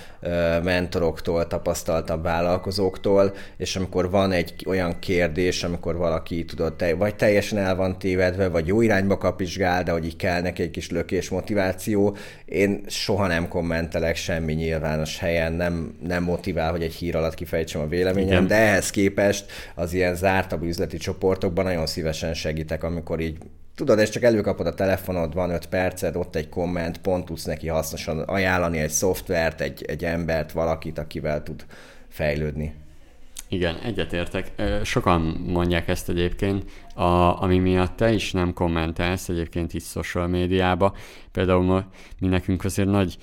C: mentoroktól, tapasztaltabb vállalkozóktól, és amikor van egy olyan kérdés, amikor valaki tudod, te, vagy teljesen el van tévedve, vagy jó irányba kapizsgál, de hogy így kell neki egy kis lökés motiváció, én soha nem kommentelek semmi nyilván nyilvános helyen nem, nem motivál, hogy egy hír alatt kifejtsem a véleményem, Igen. de ehhez képest az ilyen zártabb üzleti csoportokban nagyon szívesen segítek, amikor így Tudod, és csak előkapod a telefonod, van 5 perced, ott egy komment, pont tudsz neki hasznosan ajánlani egy szoftvert, egy, egy embert, valakit, akivel tud fejlődni.
B: Igen, egyetértek. Sokan mondják ezt egyébként, a, ami miatt te is nem kommentelsz egyébként itt social médiába. Például mi nekünk azért nagy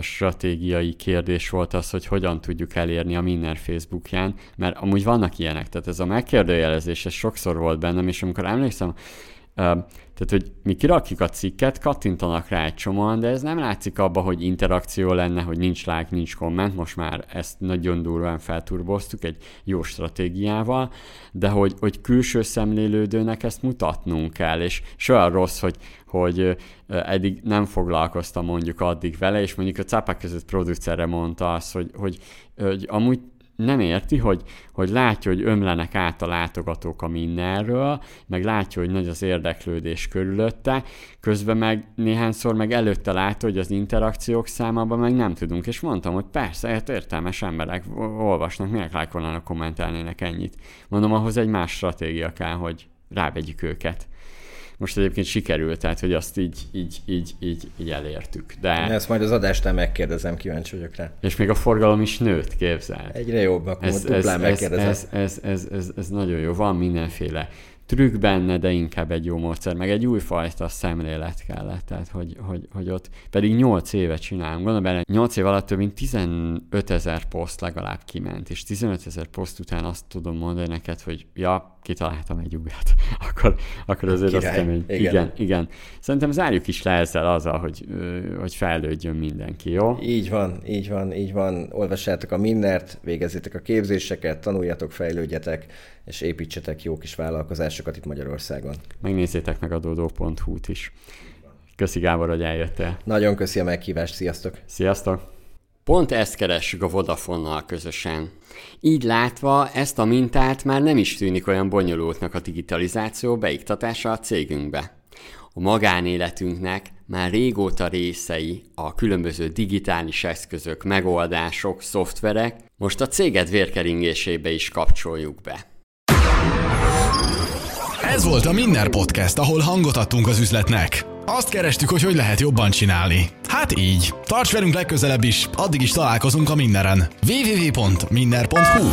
B: stratégiai kérdés volt az, hogy hogyan tudjuk elérni a Minner Facebookján, mert amúgy vannak ilyenek, tehát ez a megkérdőjelezés, ez sokszor volt bennem, és amikor emlékszem, tehát, hogy mi kirakjuk a cikket, kattintanak rá egy csomóan, de ez nem látszik abba, hogy interakció lenne, hogy nincs like, nincs komment, most már ezt nagyon durván felturboztuk egy jó stratégiával, de hogy, hogy külső szemlélődőnek ezt mutatnunk kell, és, és olyan rossz, hogy, hogy eddig nem foglalkoztam mondjuk addig vele, és mondjuk a cápák között producerre mondta azt, hogy, hogy, hogy amúgy nem érti, hogy, hogy látja, hogy ömlenek át a látogatók a mindenről, meg látja, hogy nagy az érdeklődés körülötte, közben meg néhányszor meg előtte látja, hogy az interakciók számában meg nem tudunk, és mondtam, hogy persze, hát értelmes emberek olvasnak, miért lájkolnának, kommentelnének ennyit. Mondom, ahhoz egy más stratégia kell, hogy rávegyük őket. Most egyébként sikerült, tehát hogy azt így, így, így, így, így elértük. De...
C: Ezt majd az adástán megkérdezem, kíváncsi vagyok rá.
B: És még a forgalom is nőtt, képzel.
C: Egyre jobb, akkor ez, ez,
B: ez, ez, ez, ez, ez, ez, nagyon jó. Van mindenféle trükk benne, de inkább egy jó módszer, meg egy újfajta szemlélet kellett, tehát hogy, hogy, hogy ott pedig 8 évet csinálunk, gondolom bele, 8 év alatt több mint 15 ezer poszt legalább kiment, és 15 ezer poszt után azt tudom mondani neked, hogy ja, kitaláltam egy újat, akkor, akkor azért Király. az kemény. Igen. igen, igen. Szerintem zárjuk is le ezzel azzal, hogy, hogy fejlődjön mindenki, jó?
C: Így van, így van, így van. Olvassátok a mindent, végezzétek a képzéseket, tanuljatok, fejlődjetek, és építsetek jó kis vállalkozásokat itt Magyarországon.
B: Megnézzétek meg a dodo.hu-t is. Köszi Gábor, hogy eljöttél.
C: Nagyon köszi a meghívást, sziasztok!
B: Sziasztok! Pont ezt keressük a Vodafonnal közösen. Így látva ezt a mintát már nem is tűnik olyan bonyolultnak a digitalizáció beiktatása a cégünkbe. A magánéletünknek már régóta részei a különböző digitális eszközök, megoldások, szoftverek, most a céged vérkeringésébe is kapcsoljuk be.
A: Ez volt a Minner Podcast, ahol hangot adtunk az üzletnek. Azt kerestük, hogy hogy lehet jobban csinálni. Hát így. Tarts velünk legközelebb is, addig is találkozunk a Minneren. www.minner.hu